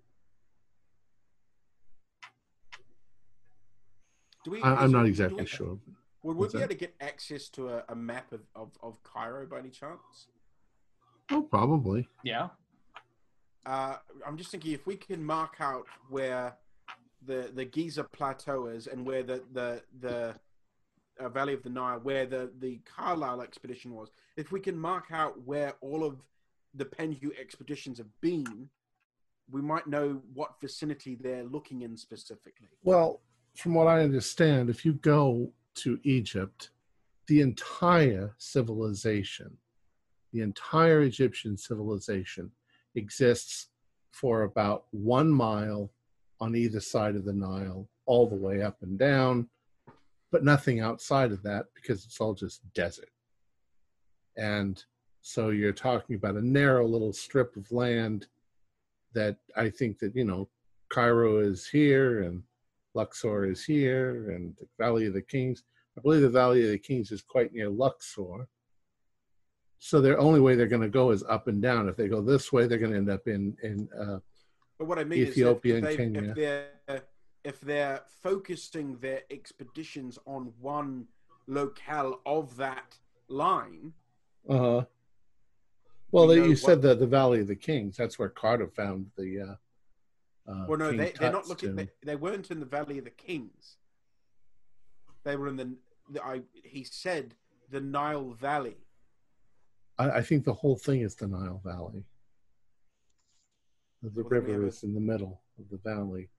Do we? I, I'm is- not exactly we- sure. Would we What's be that? able to get access to a, a map of, of, of Cairo by any chance? Oh, probably. Yeah. Uh, I'm just thinking if we can mark out where the the Giza plateau is and where the the the uh, Valley of the Nile, where the the Carlyle expedition was, if we can mark out where all of the Penhew expeditions have been, we might know what vicinity they're looking in specifically. Well, from what I understand, if you go to Egypt, the entire civilization, the entire Egyptian civilization exists for about one mile on either side of the Nile, all the way up and down, but nothing outside of that because it's all just desert. And so you're talking about a narrow little strip of land that I think that, you know, Cairo is here and Luxor is here, and the Valley of the Kings. I believe the Valley of the Kings is quite near Luxor. So their only way they're going to go is up and down. If they go this way, they're going to end up in in. Uh, But what I mean Ethiopia is and if, if, they, Kenya. if they're if they're focusing their expeditions on one locale of that line, uh huh. Well, We you said the the Valley of the Kings. That's where Carter found the. Uh, uh, well, no, King they, they're not looking. They, they weren't in the Valley of the Kings. They were in the that I he said the Nile Valley. I, I think the whole thing is the Nile Valley. The Well, river have a- is in the middle of the valley.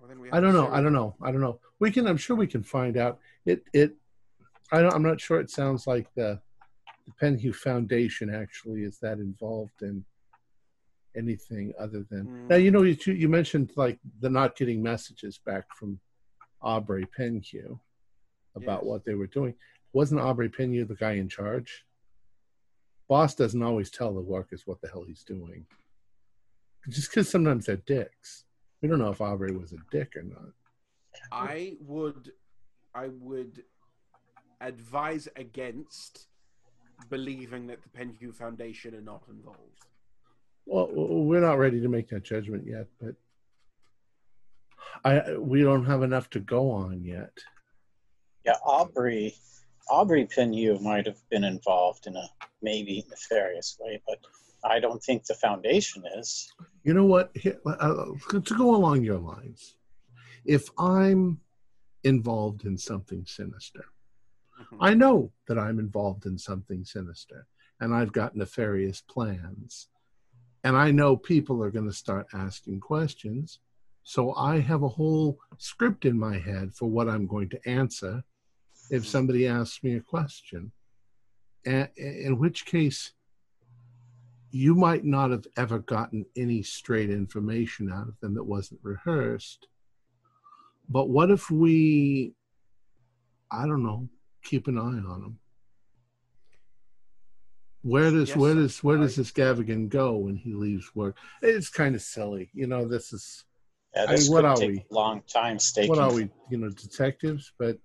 Well, I don't know. I don't know. I don't know. We can. I'm sure we can find out. It. It. I don't, I'm not sure. It sounds like the, the Penhew Foundation actually is that involved in anything other than Mm. now. You know, you you mentioned like the not getting messages back from Aubrey Penhew about Yes. what they were doing. Wasn't Aubrey Penhew the guy in charge? Boss doesn't always tell the workers what the hell he's doing. Just because sometimes they're dicks. We don't know if Aubrey was a dick or not. I would, I would advise against believing that the Penhew Foundation are not involved. Well, we're not ready to make that judgment yet, but I we don't have enough to go on yet. Yeah, Aubrey, Aubrey Penhew might have been involved in a maybe nefarious way, but I don't think the foundation is. You know what? Here, uh, to go along your lines, if I'm involved in something sinister, Mhm. I know that I'm involved in something sinister, and I've got nefarious plans, and I know people are going to start asking questions. So I have a whole script in my head for what I'm going to answer if somebody asks me a question. A- in which case, you might not have ever gotten any straight information out of them that wasn't rehearsed. But what if we, I don't know, keep an eye on them? Where does Yes, where does where does this Gavigan go when he leaves work? It's kind of silly, you know. This is Yeah, I mean, what are we? long time staking. what are we, you know, detectives? But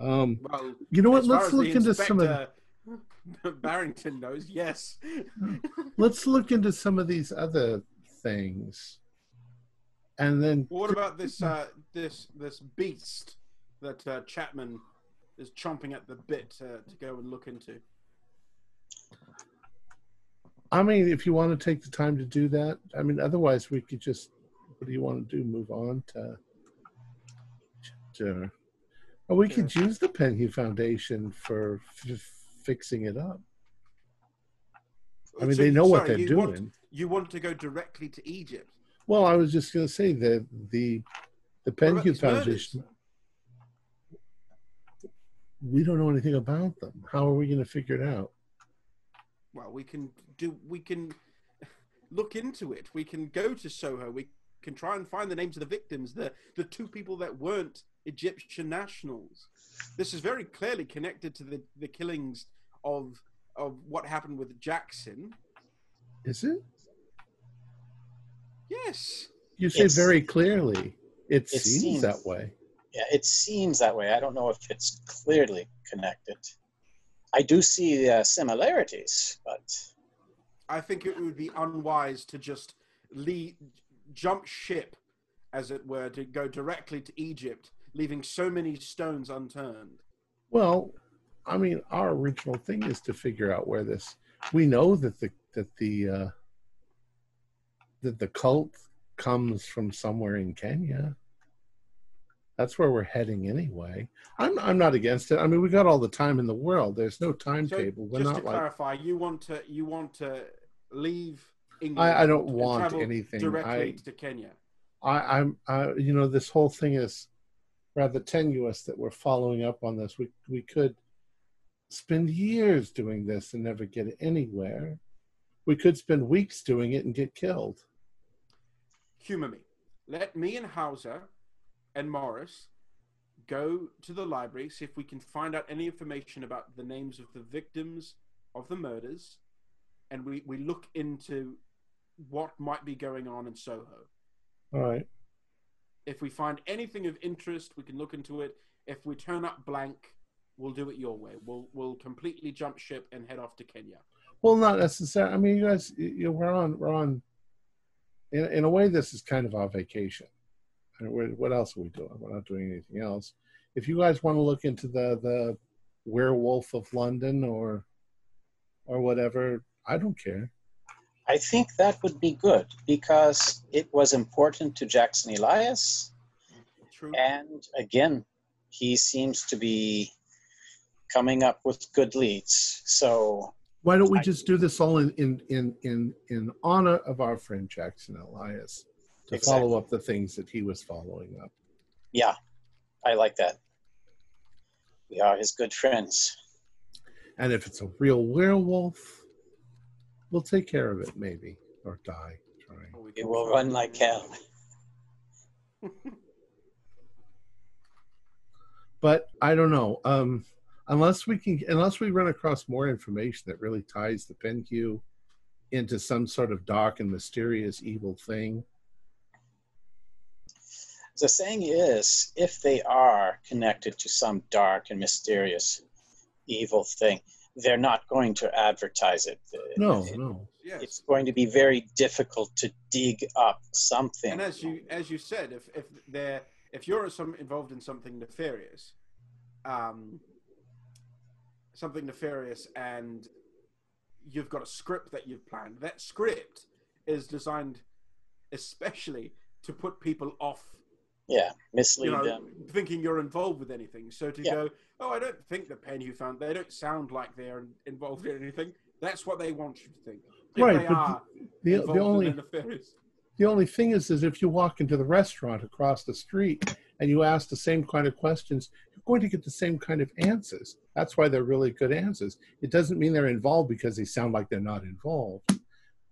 um, Well, you know what? Let's look into some of Inspector [laughs] Barrington knows, yes. [laughs] let's look into some of these other things, and then what about this uh, this this beast that uh, Chapman is chomping at the bit uh, to go and look into? I mean, if you want to take the time to do that, I mean, otherwise we could just. What do you want to do? Move on to. to or we could use the Penhew Foundation for f- fixing it up. I mean, So- they know what they're you want- doing. you want to go directly to Egypt? Well, I was just going to say that the the Penhew these murders? Foundation. We don't know anything about them. How are we going to figure it out? Well, we can do. We can look into it. We can go to Soho. We can try and find the names of the victims. The the two people that weren't Egyptian nationals. This is very clearly connected to the the killings of of what happened with Jackson. Is it? Yes. You say It's- very clearly. It, it seems, seems- that way. Yeah, it seems that way. I don't know if it's clearly connected. I do see uh, similarities, but I think it would be unwise to just lead, jump ship, as it were, to go directly to Egypt, leaving so many stones unturned. Well, I mean, our original thing is to figure out where this. We know that the that the uh, that the cult comes from somewhere in Kenya. That's where we're heading anyway. I'm I'm not against it. I mean, we got all the time in the world. There's no So, timetable. We're just to like clarify, you want to you want to leave England? I, I don't want anything. directly I to Kenya. I, I'm, I, you know, this whole thing is rather tenuous that we're following up on this. We we could spend years doing this and never get anywhere. We could spend weeks doing it and get killed. Humor me. Let me and Hauser and Morris go to the library, see if we can find out any information about the names of the victims of the murders, and we, we look into what might be going on in Soho. All right. If we find anything of interest, we can look into it. If we turn up blank, we'll do it your way. We'll we'll completely jump ship and head off to Kenya. Well, not necessarily. I mean, you guys, you, you- we're on, we're on. In, in a way, this is kind of our vacation. I mean, we're, what else are we doing? We're not doing anything else. If you guys want to look into the the Werewolf of London or or whatever, I don't care. I think that would be good because it was important to Jackson Elias. True. And again, he seems to be coming up with good leads. So Why don't we I- just do this all in in in in, in honor of our friend Jackson Elias to Exactly. follow up the things that he was following up? yeah, I like that. We are his good friends. And if it's a real werewolf, we'll take care of it, maybe, or die trying. We It will run like hell. [laughs] But I don't know. Um, unless we can, unless we run across more information that really ties the Penhew into some sort of dark and mysterious evil thing. The saying is, if they are connected to some dark and mysterious evil thing, they're not going to advertise it. No, It- no. Yes. It's going to be very difficult to dig up something. and as you as you said, if if they're if you're some involved in something nefarious, um, something nefarious, and you've got a script that you've planned, that script is designed especially to put people off, yeah, mislead you know, them. thinking you're involved with anything. So to Yeah. go, oh, I don't think the Penhew found, they don't sound like they're involved in anything. That's what they want you to think. If Right, they but are The, the only in the only thing is, is if you walk into the restaurant across the street and you ask the same kind of questions, you're going to get the same kind of answers. That's why they're really good answers. It doesn't mean they're involved because they sound like they're not involved.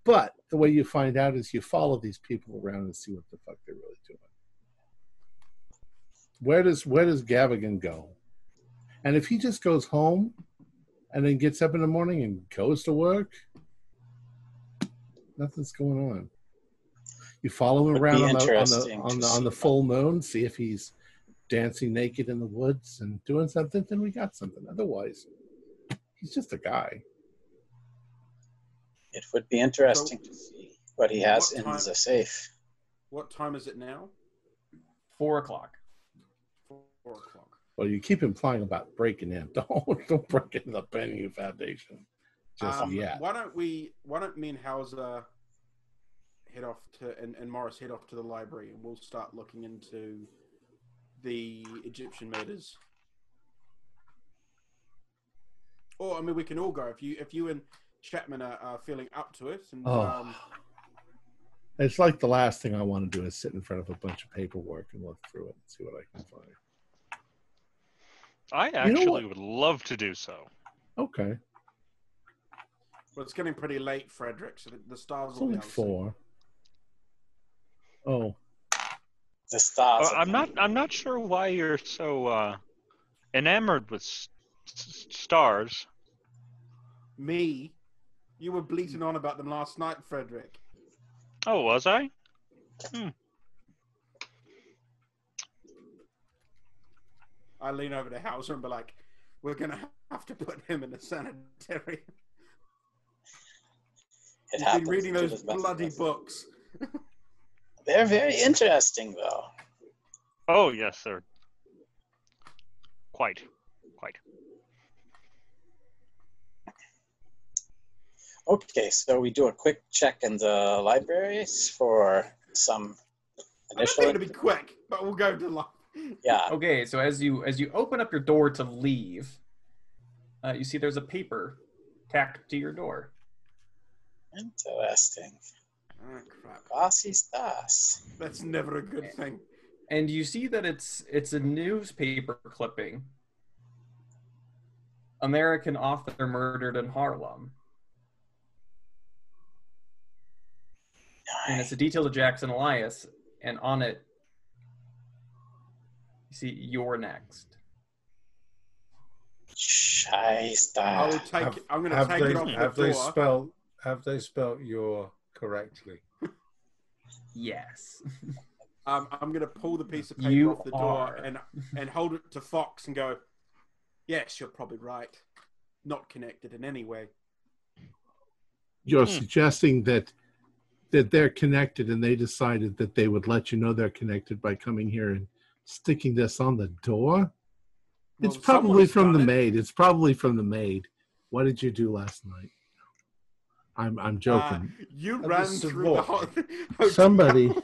But the way you find out is you follow these people around and see what the fuck they're really doing. Where does where does Gavigan go? And if he just goes home and then gets up in the morning and goes to work, nothing's going on. You follow him Would around be on the, on the on the on the full moon, see if he's dancing naked in the woods and doing something, then we got something. Otherwise, he's just a guy. It would be interesting to see what he has What in time- the safe. What time is it now? Four o'clock. Four o'clock. Well, you keep implying about breaking in. [laughs] Don't don't break into the Penhew Foundation just Um, yet. Why don't we? Why don't me and Hauser head off to and, and Morris head off to the library, and we'll start looking into the Egyptian murders. Or I mean, we can all go if you if you and Chapman are, are feeling up to it. And Oh. um, It's like the last thing I want to do is sit in front of a bunch of paperwork and look through it and see what I can find. I You know actually would love to do so. Okay, well, it's getting pretty late, Frederick. So the, the stars it's will be only out four. Oh, The stars. Uh, I'm not. I'm not sure why you're so uh, enamored with s- s- stars. Me, you were bleating on about them last night, Frederick. Oh, was I? I lean over to Hauser and be like, "We're gonna have to put him in a sanitary." It He's been reading those the best of bloody us. books. They're very interesting, though. Oh, yes, sir. Quite. Quite. Okay, so we do a quick check in the libraries for some I'm initial. going to be quick, but we'll go to life. Yeah, Okay, so as you as you open up your door to leave, uh, you see there's a paper tacked to your door. interesting. Oh crap! Was ist? That's never a good thing. and you see that it's it's a newspaper clipping american author murdered in harlem and it's a detail to jackson elias and on it you see you're next I Scheiße. will take. Have- it. I'm going to Have take they it off have the they door. spelled have they spelt your correctly? [laughs] yes um, I'm going to pull the piece of paper You off the door are. and and hold it to Fox and go. Yes, you're probably right. Not connected in any way. you're Hmm. suggesting that that they're connected and they decided that they would let you know they're connected by coming here and sticking this on the door? it's probably from the it. maid. It's probably from the maid. What did you do last night? I'm I'm joking. Uh, you That ran was through the Savoy. [laughs] Somebody-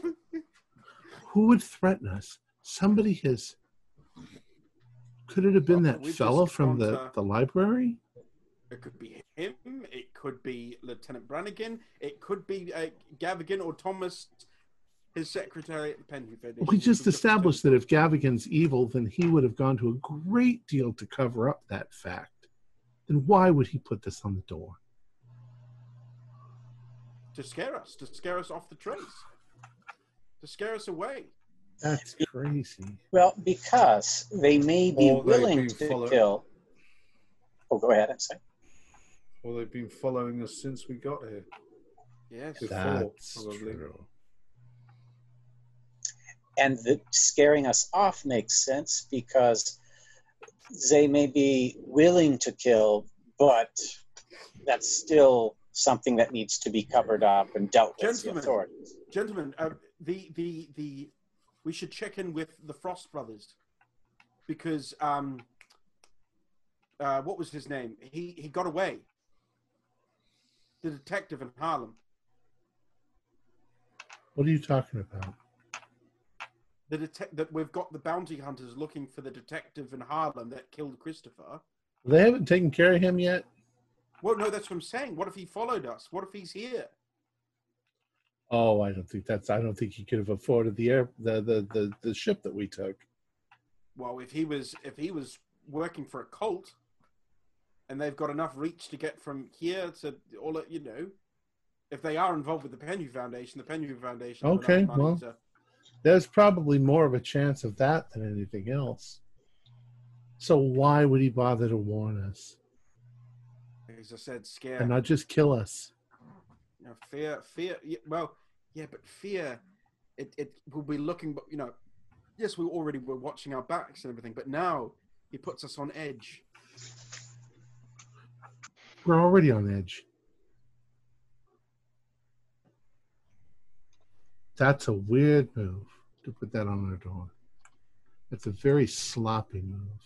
Who would threaten us? Somebody has Could it have been Well, that fellow from the, to- the library? It could be him. It could be Lieutenant Brannigan. It could be uh, Gavigan or Thomas, his secretary at the Penhew Foundation. We just We've got to- established that if Gavigan's evil, then he would have gone to a great deal to cover up that fact. Then why would he put this on the door? to scare us, to scare us off the trace, to scare us away. That's crazy. Well, because they may be Or willing to followed- kill. Oh, go ahead. I'm sorry. Well, they've been following us since we got here. Yes. Before, That's probably. true. And the scaring us off makes sense because they may be willing to kill, but that's still something that needs to be covered up and dealt with the Gentlemen. authorities. Gentlemen, uh, the the the we should check in with the Frost brothers because um, uh, what was his name? He he got away. The detective in Harlem. What are you talking about? The detec- that we've got the bounty hunters looking for the detective in Harlem that killed Christopher. They haven't taken care of him yet. Well, no, that's what I'm saying. What if he followed us? What if he's here? Oh, I don't think that's. I don't think he could have afforded the air, the the the, the ship that we took. Well, if he was if he was working for a cult, and they've got enough reach to get from here to all you know, if they are involved with the Penhew Foundation, the Penhew Foundation. Okay, well. to- There's probably more of a chance of that than anything else. So why would he bother to warn us as I said, scare. and not just kill us? you know, fear, fear. Well, yeah, but fear. It it will be looking, you know, yes, we already were watching our backs and everything, but now he puts us on edge. We're already on edge. That's a weird move to put that on our door. It's a very sloppy move.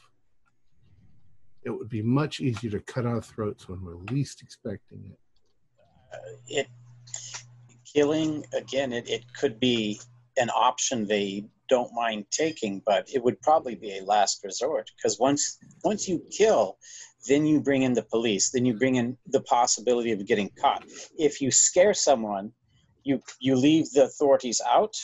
It would be much easier to cut our throats when we're least expecting it. Uh, it killing again it, it could be an option they don't mind taking but it would probably be a last resort because once once you kill then you bring in the police then you bring in the possibility of getting caught if you scare someone you you leave the authorities out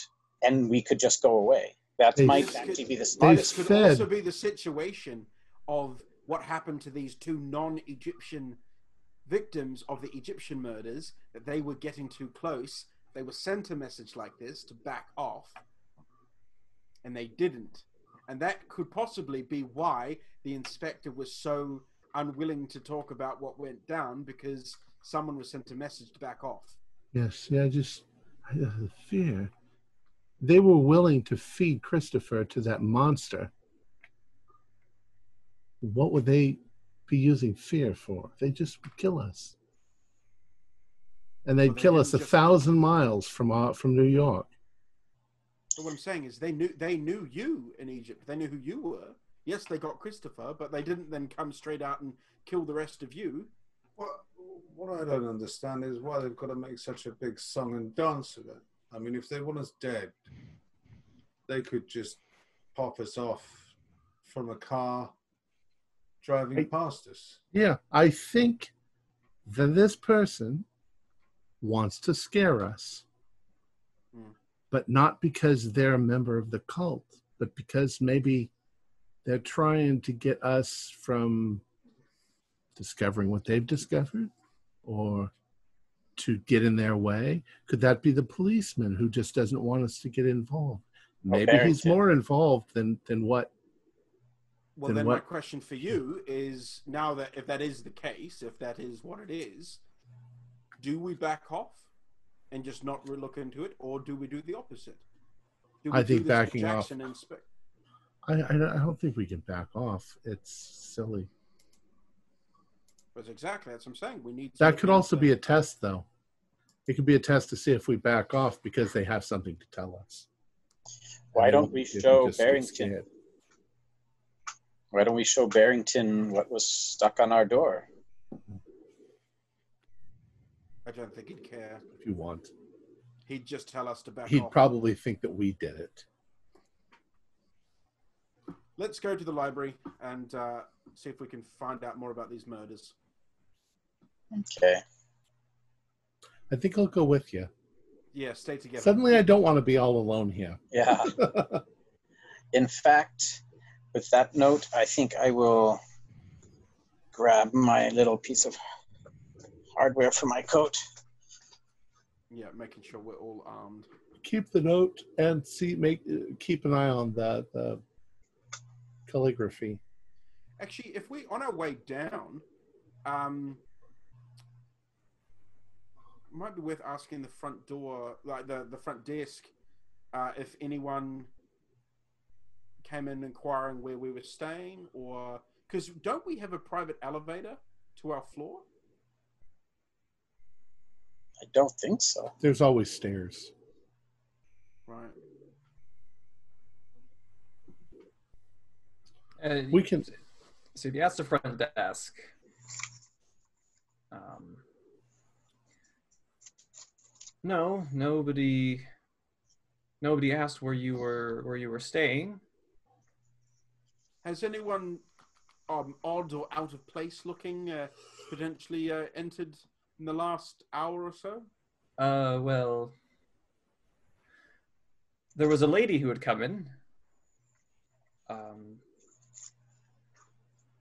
and we could just go away that They- might This actually could- be the This could fed- also be the situation of what happened to these two non-Egyptian victims of the Egyptian murders. That they were getting too close. They were sent a message like this to back off, and they didn't. And that could possibly be why the inspector was so unwilling to talk about what went down because someone was sent a message to back off. Yes, yeah, just I- the fear. They were willing to feed Christopher to that monster. What would they be using fear for? They just would kill us. And they'd Well, they kill us a thousand miles from uh, from New York. So what I'm saying is they knew they knew you in Egypt. They knew who you were. Yes, they got Christopher, but they didn't then come straight out and kill the rest of you. What, what I don't understand is why they've got to make such a big song and dance of it. I mean, if they want us dead, they could just pop us off from a car driving I- past us. Yeah, I think that this person wants to scare us, Hmm. but not because they're a member of the cult, but because maybe they're trying to get us from discovering what they've discovered or to get in their way. Could that be the policeman who just doesn't want us to get involved? Oh, Maybe he's more involved than than what Well, Then then, my question for you is: now that if that is the case, if that is what it is, do we back off and just not re- look into it, or do we do the opposite? Do I do think backing off- and Spe- I, I I don't think we can back off. It's silly. That's exactly that's what I'm saying. We need to That could also into- be a test, though. It could be a test to see if we back off because they have something to tell us. why don't we show barrington why don't we show barrington what was stuck on our door I don't think he'd care. if you want? He'd just tell us to back off. He'd off. probably think that we did it. let's go to the library and uh, see if we can find out more about these murders. Okay. I think I'll go with you. Yeah, stay together. Suddenly, I don't want to be all alone here. Yeah. [laughs] In fact, with that note, I think I will grab my little piece of hardware for my coat. Yeah, making sure we're all armed. keep the note and see. Make uh, keep an eye on the the calligraphy. Actually, if we on our way down, um, might be worth asking the front door, like the the front desk, uh, if anyone came in inquiring where we were staying, or because don't we have a private elevator to our floor? I don't think so. There's always stairs. Right. Uh, We can. So if you ask the front desk, um, no, nobody, nobody asked where you were where you were staying. Has anyone um, odd or out of place looking uh, potentially uh, entered in the last hour or so? Uh, well, there was a lady who had come in. Um,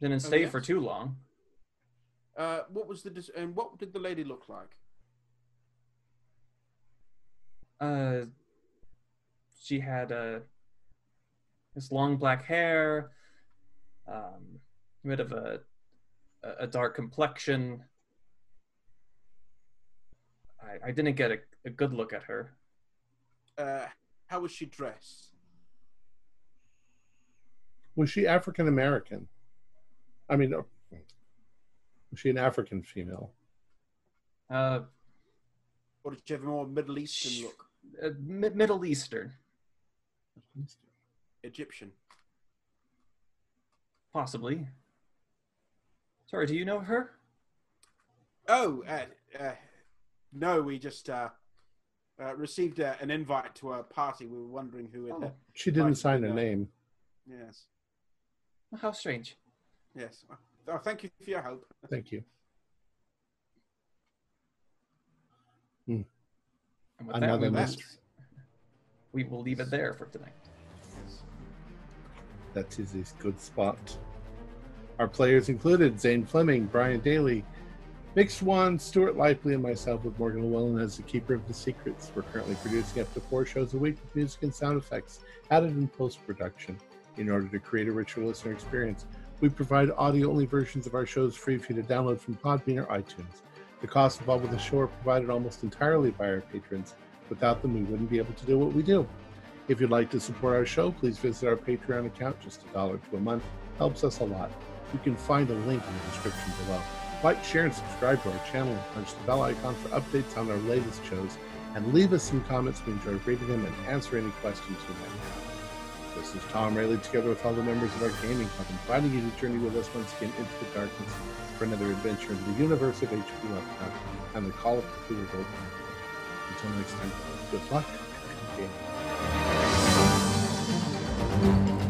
didn't Oh, stay yes? for too long. Uh, what was the dis- and what did the lady look like? Uh, she had uh, this long black hair, um, a bit of a a a dark complexion. I, I didn't get a, a good look at her. Uh, how was she dressed? Was she African American? I mean, was she an African female? Uh, Or did she have a more Middle Eastern Sh- look? Uh, Mi- Middle Eastern, Egyptian. possibly. Sorry, do you know her? Oh, uh, uh, no, we just uh, uh, received uh, an invite to a party. We were wondering who it Oh. [laughs] She didn't sign her name. Yes, How strange. yes. Oh, thank you for your help. Thank you. [laughs] And with Another that, we will, mystery. we will leave it there for tonight. That is a good spot. Our players included Zane Fleming, Brian Daly, Mick Swan, Stuart Lively, and myself with Morgan Llewellyn as the keeper of the secrets. We're currently producing up to four shows a week with music and sound effects added in post production. In order to create a richer listener experience, we provide audio only versions of our shows free for you to download from Podbean or iTunes. The costs involved with the show are provided almost entirely by our patrons. Without them, we wouldn't be able to do what we do. If you'd like to support our show, please visit our Patreon account. Just a dollar to a month helps us a lot. You can find a link in the description below. Like, share, and subscribe to our channel. And punch the bell icon for updates on our latest shows. And leave us some comments. We enjoy reading them and answer any questions you might have. This is Tom Rayleigh, together with all the members of our gaming club, inviting you to journey with us once again into the darkness for another adventure in the universe of H.P. Lovecraft and the Call of Cthulhu Roleplay. Until next time, good luck and game.